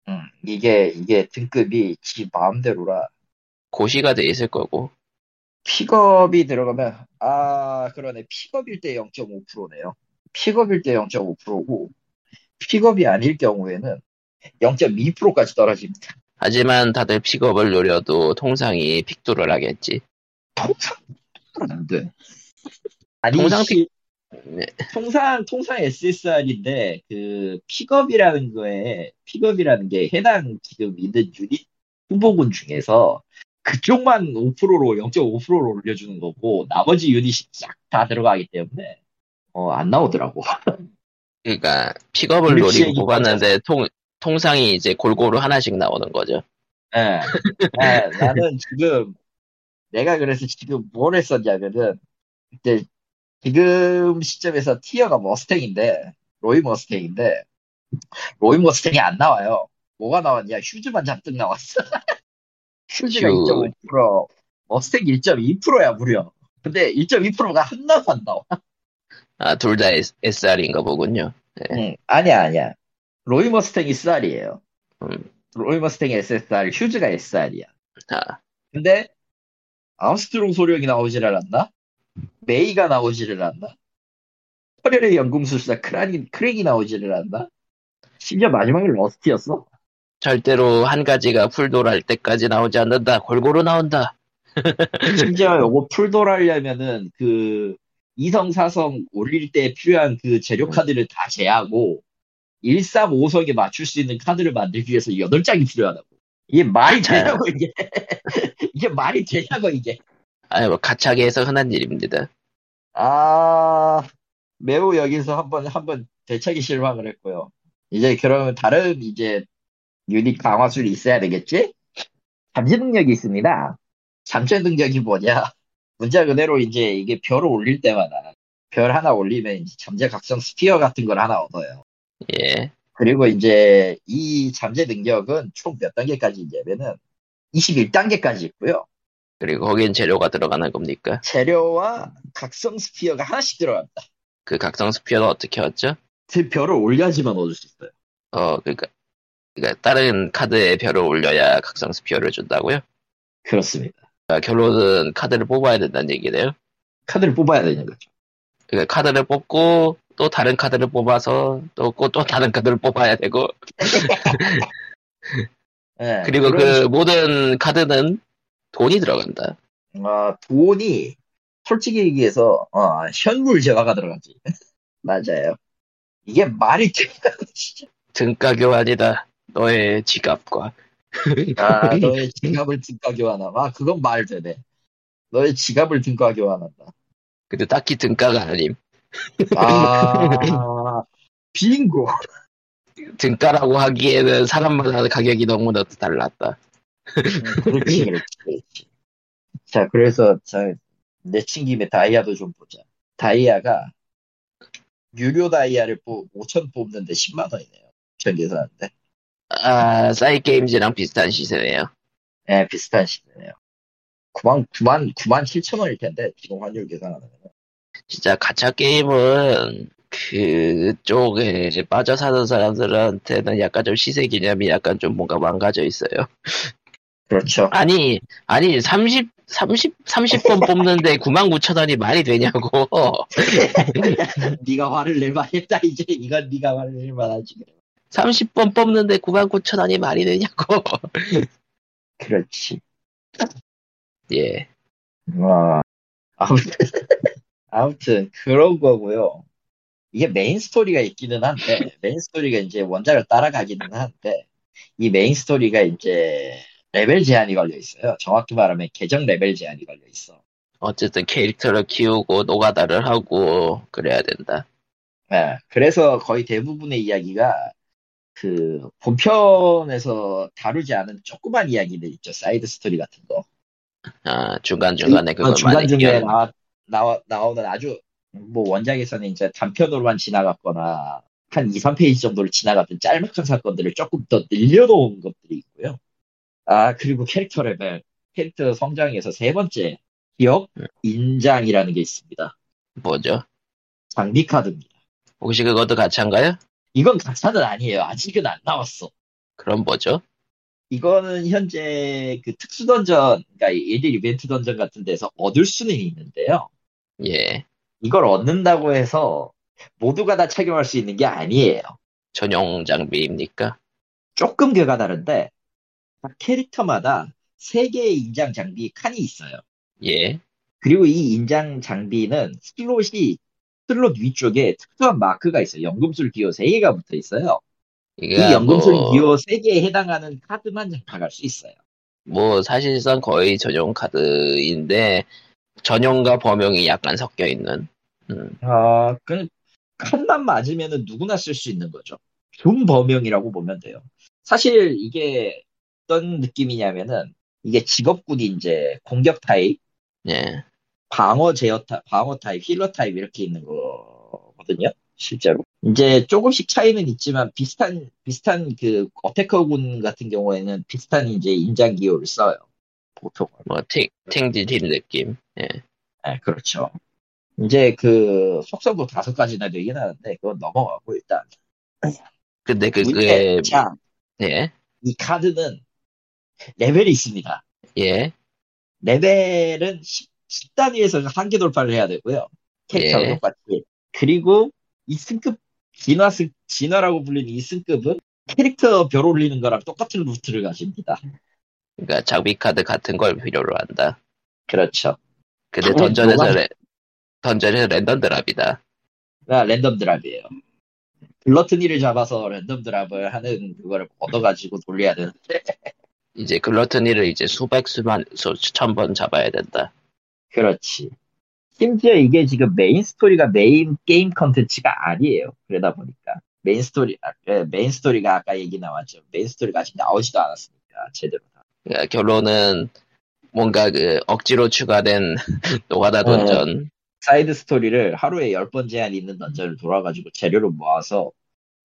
음, 이게 이게 등급이 지 마음대로라 고시가 돼 있을 거고 픽업이 들어가면 아 그러네 픽업일 때 0.5%네요. 픽업일 때 0.5%고 픽업이 아닐 경우에는 0.2%까지 떨어집니다. 하지만 다들 픽업을 노려도 통상이 픽뚫을 하겠지. 통상 안 돼. 아니 통상 시- 네. 통상 통상 SSR인데 그 픽업이라는 거에 픽업이라는 게 해당 지금 있는 유닛 후보군 중에서 그쪽만 5%로 0.5%로 올려주는 거고 나머지 유닛이 싹다 들어가기 때문에 어 안 나오더라고. [laughs] 그러니까 픽업을 노리고 뽑았는데 통 통상이 이제 골고루 하나씩 나오는 거죠. 예. 예, 나는 지금 내가 그래서 지금 뭘 했었냐면은 그때 지금 시점에서 티어가 머스탱인데 로이 머스탱인데 로이 머스탱이 안 나와요. 뭐가 나왔냐? 휴즈만 잔뜩 나왔어. 휴즈가 휴. 2.5%, 머스탱 1.2%야 무려. 근데 1.2%가 하나도 안 나와. 아 둘 다 SR인가 보군요. 응, 아니야 아니야. 로이 머스탱이 SR이에요. 음. 로이 머스탱이 SSR, 휴즈가 SR이야. 아 근데 암스트롱 소령이 나오질 않았나? 메이가 나오지를 않나? 터렐의 연금술사 크란이, 크랙이 나오지를 않나? 심지어 마지막에 러스티였어? 절대로 한 가지가 풀돌할 때까지 나오지 않는다. 골고루 나온다. [laughs] 심지어 요거 풀돌하려면은 그 2성, 4성 올릴 때 필요한 그 재료 카드를 다 제하고 1, 3, 5성에 맞출 수 있는 카드를 만들기 위해서 8장이 필요하다고. 이게 말이 자. 되냐고 이게. 이게 말이 되냐고 이게. [laughs] 아니 뭐 가차기에서 흔한 일입니다. 아, 매우 여기서 한번, 한번 대차게 실망을 했고요. 이제 그러면 다른 이제 유닛 강화술이 있어야 되겠지? 잠재 능력이 있습니다. 잠재 능력이 뭐냐? 문자 그대로 이제 이게 별을 올릴 때마다 별 하나 올리면 이제 잠재 각성 sphere 같은 걸 하나 얻어요. 예. 그리고 이제 이 잠재 능력은 총 몇 단계까지 있냐면은 21단계까지 있고요. 그리고 거긴 재료가 들어가는 겁니까? 재료와 각성 sphere가 하나씩 들어갑니다. 그 각성 sphere는 어떻게 얻죠? 그 별을 올려야지만 얻을 수 있어요. 어 그러니까 그러니까 다른 카드에 별을 올려야 각성 sphere를 준다고요? 그렇습니다. 그러니까 결론은 카드를 뽑아야 된다는 얘기네요. 카드를 뽑아야 되는 거죠. 그러니까 카드를 뽑고 또 다른 카드를 뽑아서 또 또 다른 카드를 뽑아야 되고 예, [laughs] [laughs] 그리고 그런 그 식- 모든 카드는 돈이 들어간다. 어, 돈이 솔직히 얘기해서 어, 현물 재화가 들어가지. [laughs] 맞아요. 이게 말이 되나 진짜. 등가 교환이다. 너의 지갑과 아, 너의 지갑을 등가 교환함. 아, 그건 말 되네. 너의 지갑을 등가 교환한다. 근데 딱히 등가가 아님. 아, 빙고. 등가라고 하기에는 사람마다 가격이 너무나 달랐다. 음, 그렇지, 그렇지, 그렇지. 자, 그래서 자, 내친 김에 다이아도 좀 보자. 다이아가 유료 다이아를 뽑, 5천 뽑는데 10만 원이네요. 전 계산하는데. 아 사이게임즈랑 비슷한 시세네요. 예, 비슷한 시대네요. 9만, 9만, 9만 7천 원일 텐데, 지금 환율 계산하면. 진짜 가챠 게임은 그쪽에 이제 빠져 사는 사람들한테는 약간 좀 시세 개념이 약간 좀 뭔가 망가져 있어요. 그렇죠. 아니, 아니, 30, 30, 30번 뽑는데 99,000원이 말이 되냐고. [laughs] 네가 화를 낼 만 했다, 이제. 이건 네가 화를 낼 만 하지. 30번 뽑는데 99,000원이 말이 되냐고. 그렇지. 예. 와. 아무튼, 아무튼, 그런 거고요. 이게 메인 스토리가 있기는 한데, 메인 스토리가 이제 원작을 따라가기는 한데, 이 메인 스토리가 이제 레벨 제한이 걸려 있어요. 정확히 말하면 계정 레벨 제한이 걸려 있어. 어쨌든 캐릭터를 키우고 노가다를 하고 그래야 된다. 예, 그래서 거의 대부분의 이야기가 그 본편에서 다루지 않은 조그만 이야기들 있죠. 사이드 스토리 같은 거. 아, 중간 중간에 그걸 중간 많이 중간에 끼워. 나와, 나와 나오는 아주 뭐 원작에서는 이제 단편으로만 지나갔거나 한 2, 3페이지 정도를 지나갔던 짤막한 사건들을 조금 더 늘려놓은 것들이 있고요. 아, 그리고 캐릭터 레벨, 캐릭터 성장에서 세 번째, 기억 음. 인장이라는 게 있습니다. 뭐죠? 장비 카드입니다. 혹시 그것도 가차인가요? 이건 가차는 아니에요. 아직은 안 나왔어. 그럼 뭐죠? 이거는 현재 그 특수 던전, 그러니까 예전 이벤트 던전 같은 데서 얻을 수는 있는데요. 예. 이걸 얻는다고 해서 모두가 다 착용할 수 있는 게 아니에요. 전용 장비입니까? 조금 궤가 다른데 각 캐릭터마다 세 개의 인장 장비 칸이 있어요. 예. 그리고 이 인장 장비는 슬롯이 슬롯 위쪽에 특수한 마크가 있어요. 연금술 기호 3개가 붙어 있어요. 이 이게 연금술 뭐, 기호 3개에 해당하는 카드만 장착할 수 있어요. 뭐 사실상 거의 전용 카드인데 전용과 범용이 약간 섞여 있는. 음. 어, 그 칸만 맞으면 누구나 쓸 수 있는 거죠. 준범용이라고 보면 돼요. 사실 이게 어떤 느낌이냐면은 이게 직업군이 이제 공격 타입, 예. 방어 제어 타 방어 타입, healer 타입 이렇게 있는 거거든요. 실제로. 이제 조금씩 차이는 있지만 비슷한 비슷한 그 attacker군 같은 경우에는 비슷한 이제 인장 기호를 써요. 보통. 뭐 팅, 팅디딘 느낌. 예. 네, 그렇죠. 이제 그 속성도 다섯 가지나 되긴 하는데 그건 넘어가고 일단 근데 그게 문제, 자, 예. 이 카드는 레벨이 있습니다. 예. 레벨은 10, 단위에서 한계 돌파를 해야 되고요. 캐릭터랑 예. 똑같이. 그리고 이 승급 진화 승 진화라고 불리는 이 승급은 캐릭터 별 올리는 거랑 똑같은 루트를 가집니다. 그러니까 장비 카드 같은 걸 필요로 한다. 그렇죠. 근데 던전에서 뭐가- 레, 던전에서 랜덤 drop이다. 아, 랜덤 drop이에요. 글러트니를 잡아서 랜덤 drop을 하는 그거를 얻어가지고 돌려야 되는데 이제 글러트니를 이제 수백 수만 수, 수천 번 잡아야 된다. 그렇지. 심지어 이게 지금 메인 스토리가 메인 게임 컨텐츠가 아니에요. 그러다 보니까. 메인 스토리, 아, 예, 메인 스토리가 아까 얘기 나왔죠. 메인 스토리가 아직 나오지도 않았으니까, 제대로. 다. 그러니까 결론은 뭔가 그 억지로 추가된 [laughs] 노가다 던전. 사이드 스토리를 하루에 10번 제한 있는 던전을 돌아가지고 재료를 모아서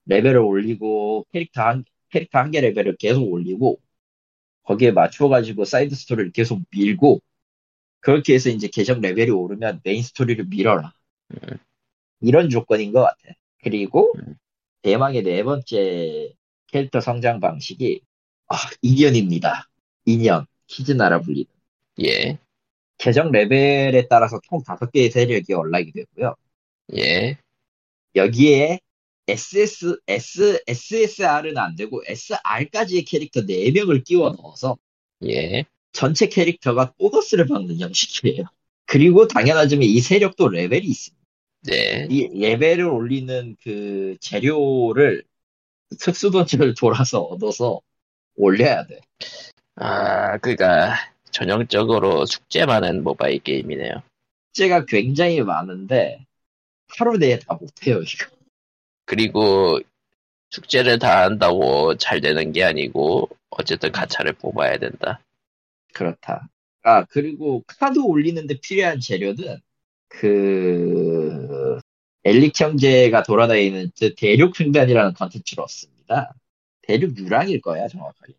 레벨을 올리고 캐릭터 한, 캐릭터 한 개 레벨을 계속 올리고 거기에 맞춰 가지고 사이드 스토리를 계속 밀고 그렇게 해서 이제 계정 레벨이 오르면 메인 스토리를 밀어라. 음. 이런 조건인 것 같아. 그리고 음. 대망의 네 번째 캐릭터 성장 방식이 아, 2년입니다. 2년. 키즈나라 불리는. 예. 계정 레벨에 따라서 총 5개의 세력이 연락이 되고요. 예. 여기에 SS, S, SSR은 안 되고 SR까지의 캐릭터 4명을 끼워 넣어서 예. 전체 캐릭터가 보너스를 받는 형식이에요. 그리고 당연하지만 이 세력도 레벨이 있습니다. 네. 이 레벨을 올리는 그 재료를 특수던지를 돌아서 얻어서 올려야 돼. 아, 그니까, 전형적으로 숙제 많은 모바일 게임이네요. 숙제가 굉장히 많은데 하루 내에 다 못해요 이거. 그리고, 숙제를 다 한다고 잘 되는 게 아니고, 어쨌든 가차를 뽑아야 된다. 그렇다. 아, 그리고 카드 올리는데 필요한 재료는 그 엘릭 형제가 돌아다니는 그 대륙 횡단이라는 컨텐츠로 얻습니다. 대륙 유랑일 거야, 정확하게.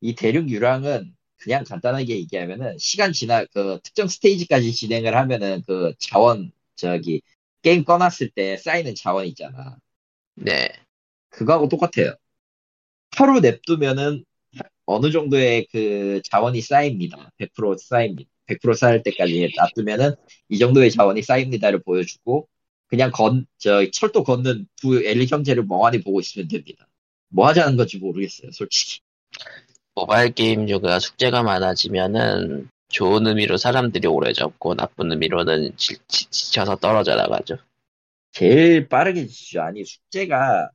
이 대륙 유랑은 그냥 간단하게 얘기하면은 시간 지나 그 특정 스테이지까지 진행을 하면은 그 자원 저기 게임 꺼놨을 때 쌓이는 자원 있잖아. 네. 그거하고 똑같아요. 하루 냅두면은 어느 정도의 그 자원이 쌓입니다. 100% 쌓입니다. 100% 쌓일 때까지 놔두면은 이 정도의 자원이 쌓입니다를 보여주고 그냥 건, 저 철도 걷는 두 엘리 형제를 멍하니 보고 있으면 됩니다. 뭐 하자는 건지 모르겠어요, 솔직히. 모바일 게임류가 숙제가 많아지면은, 좋은 의미로 사람들이 오래 접고, 나쁜 의미로는 지, 지, 지쳐서 떨어져 나가죠. 제일 빠르게 지죠. 아니, 숙제가,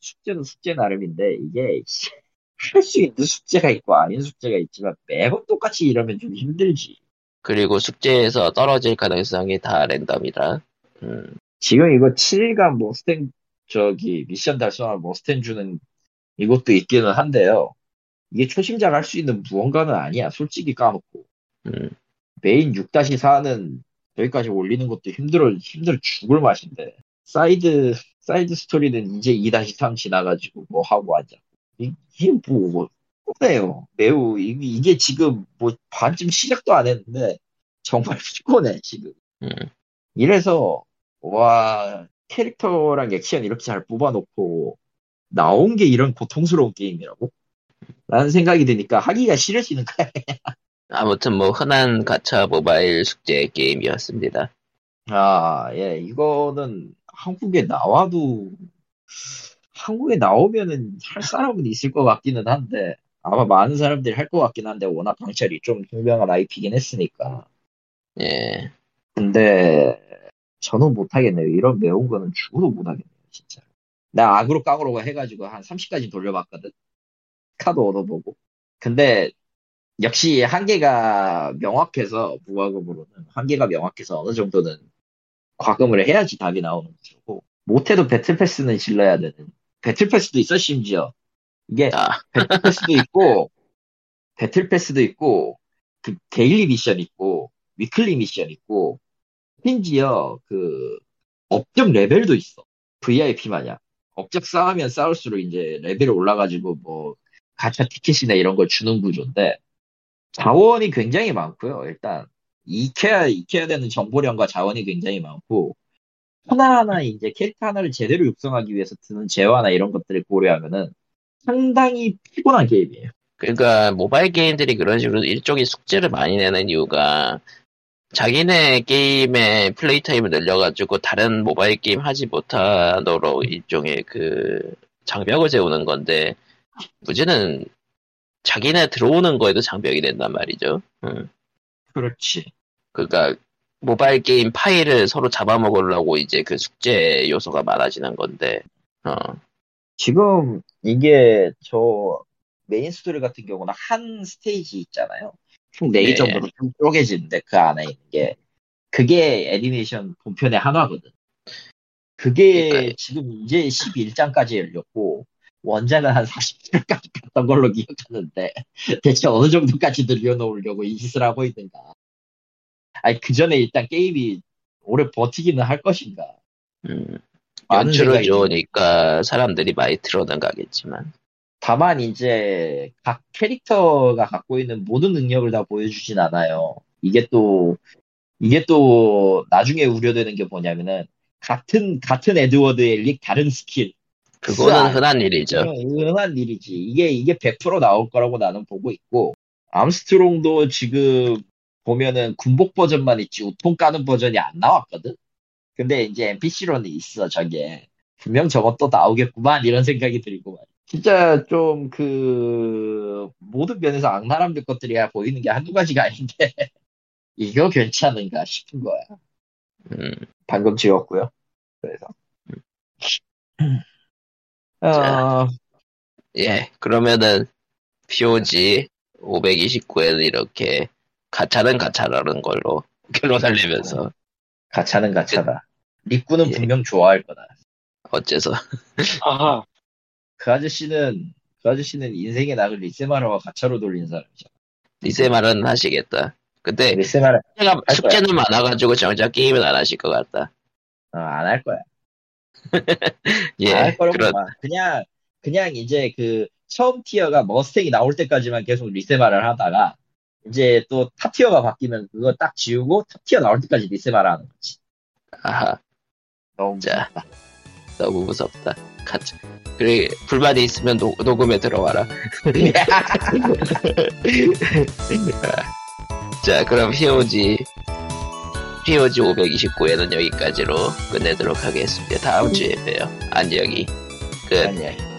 숙제는 숙제 나름인데, 이게, [laughs] 할 수 있는 숙제가 있고 아닌 숙제가 있지만 매번 똑같이 이러면 좀 힘들지. 그리고 숙제에서 떨어질 가능성이 다 랜덤이라. 음, 지금 이거 7일간 머스탱 저기 미션 달성할 머스탱 주는 이것도 있기는 한데요. 이게 초심자가 할 수 있는 무언가는 아니야. 솔직히 까놓고. 음, 메인 6-4는 여기까지 올리는 것도 힘들어, 힘들어 죽을 맛인데. 사이드, 사이드 스토리는 이제 2-3 지나가지고 뭐 하고 하자. 이게 뭐, 뭐, 피곤해요. 매우 이- 이게 지금 뭐 반쯤 시작도 안 했는데 정말 [laughs] 피곤해 지금. 음. 이래서 와 캐릭터랑 액션 이렇게 잘 뽑아놓고 나온 게 이런 고통스러운 게임이라고? 라는 생각이 드니까 하기가 싫어지는 거야. [laughs] 아무튼 뭐 흔한 가챠 모바일 숙제 게임이었습니다. 아, 예, 이거는 한국에 나와도 한국에 나오면은 할 사람은 있을 것 같기는 한데 아마 많은 사람들이 할 것 같긴 한데 워낙 강철이 좀 유명한 IP긴 했으니까. 예. 근데 저는 못하겠네요. 이런 매운 거는 죽어도 못하겠네요, 진짜. 나 악으로 깡으로 해가지고 한 30까지 돌려봤거든. 카드 얻어보고. 근데 역시 한계가 명확해서 무과금으로는 한계가 명확해서 어느 정도는 과금을 해야지 답이 나오는 거고 못해도 battle pass는 질러야 되는 battle pass도 있어 심지어. 이게 아, [laughs] 배틀패스도 있고 배틀패스도 있고 그 daily mission 있고 weekly mission 있고 심지어 그 업적 레벨도 있어. VIP 마냥. 업적 쌓으면 쌓을수록 이제 레벨이 올라가지고 뭐 가챠 티켓이나 이런 걸 주는 구조인데 자원이 굉장히 많고요 일단 익혀야 익혀야 되는 정보량과 자원이 굉장히 많고 하나하나 이제 캐릭터 하나를 제대로 육성하기 위해서 드는 재화나 이런 것들을 고려하면은 상당히 피곤한 게임이에요. 그러니까 모바일 게임들이 그런 식으로 일종의 숙제를 많이 내는 이유가 자기네 게임의 play time을 늘려가지고 다른 모바일 게임 하지 못하도록 일종의 그 장벽을 세우는 건데 문제는 자기네 들어오는 거에도 장벽이 된단 말이죠. 음. 그렇지. 그러니까 모바일 게임 파이를 서로 잡아먹으려고 이제 그 숙제 요소가 많아지는 건데 어 지금 이게 저 메인 스토리 같은 경우는 한 스테이지 있잖아요. 총 4개 네. 정도로 좀 쪼개지는데 그 안에 있는 게 그게 애니메이션 본편의 한 화거든. 그게 그러니까- 지금 이제 11장까지 열렸고 원작은 한 40장까지 갔던 걸로 기억하는데 [laughs] 대체 어느 정도까지 늘려놓으려고 이 짓을 하고 있는가. 아니 그 전에 일단 게임이 오래 버티기는 할 것인가. 음, 연출을 좋으니까 사람들이 많이 들어는 가겠지만 다만 이제 각 캐릭터가 갖고 있는 모든 능력을 다 보여주진 않아요. 이게 또 이게 또 나중에 우려되는 게 뭐냐면은 같은 같은 에드워드 엘릭 다른 스킬 그거는. 흔한 일이죠. 흔한 일이지. 이게 이게 100% 나올 거라고 나는 보고 있고 암스트롱도 지금 보면은 군복 버전만 있지 웃통 까는 버전이 안 나왔거든. 근데 이제 NPC로는 있어 저게 분명 저것도 나오겠구만 이런 생각이 들고 말이야. 진짜 좀 그 모든 면에서 악랄함들 것들이 보이는 게 한두 가지가 아닌데 [laughs] 이거 괜찮은가 싶은 거야. 음, 방금 지웠고요. 그래서 자. 어, 예, 그러면은 POG 529에는 이렇게 가차는 가차라는 걸로 [laughs] 결론을 내면서 가차는 가차다. 리꾸는 예. 분명 좋아할 거다. 어째서 [laughs] 아하. 그 아저씨는 그 아저씨는 인생의 낙을 리세마라와 가차로 돌린 사람이잖아. 리세마라는 하시겠다. 근데 리세마라 숙제가, 숙제는 많아가지고 정작 게임은 안 하실 것 같다. 안할 거야. 예, 거라고 그런 봐. 그냥 그냥 이제 그 처음 tier가 머스탱이 나올 때까지만 계속 리세마를 하다가 이제 또 top tier가 바뀌면 그거 딱 지우고 top tier 나올 때까지 리세마를 하는 거지. 아하 너무 자. 너무 무섭다. 가차. 그래 불만이 있으면 노, 녹음에 들어와라. [laughs] [laughs] 자, 그럼 POG, POG 529에는 여기까지로 끝내도록 하겠습니다. 다음 주에 봬요. 안녕히. 끝. 아니야.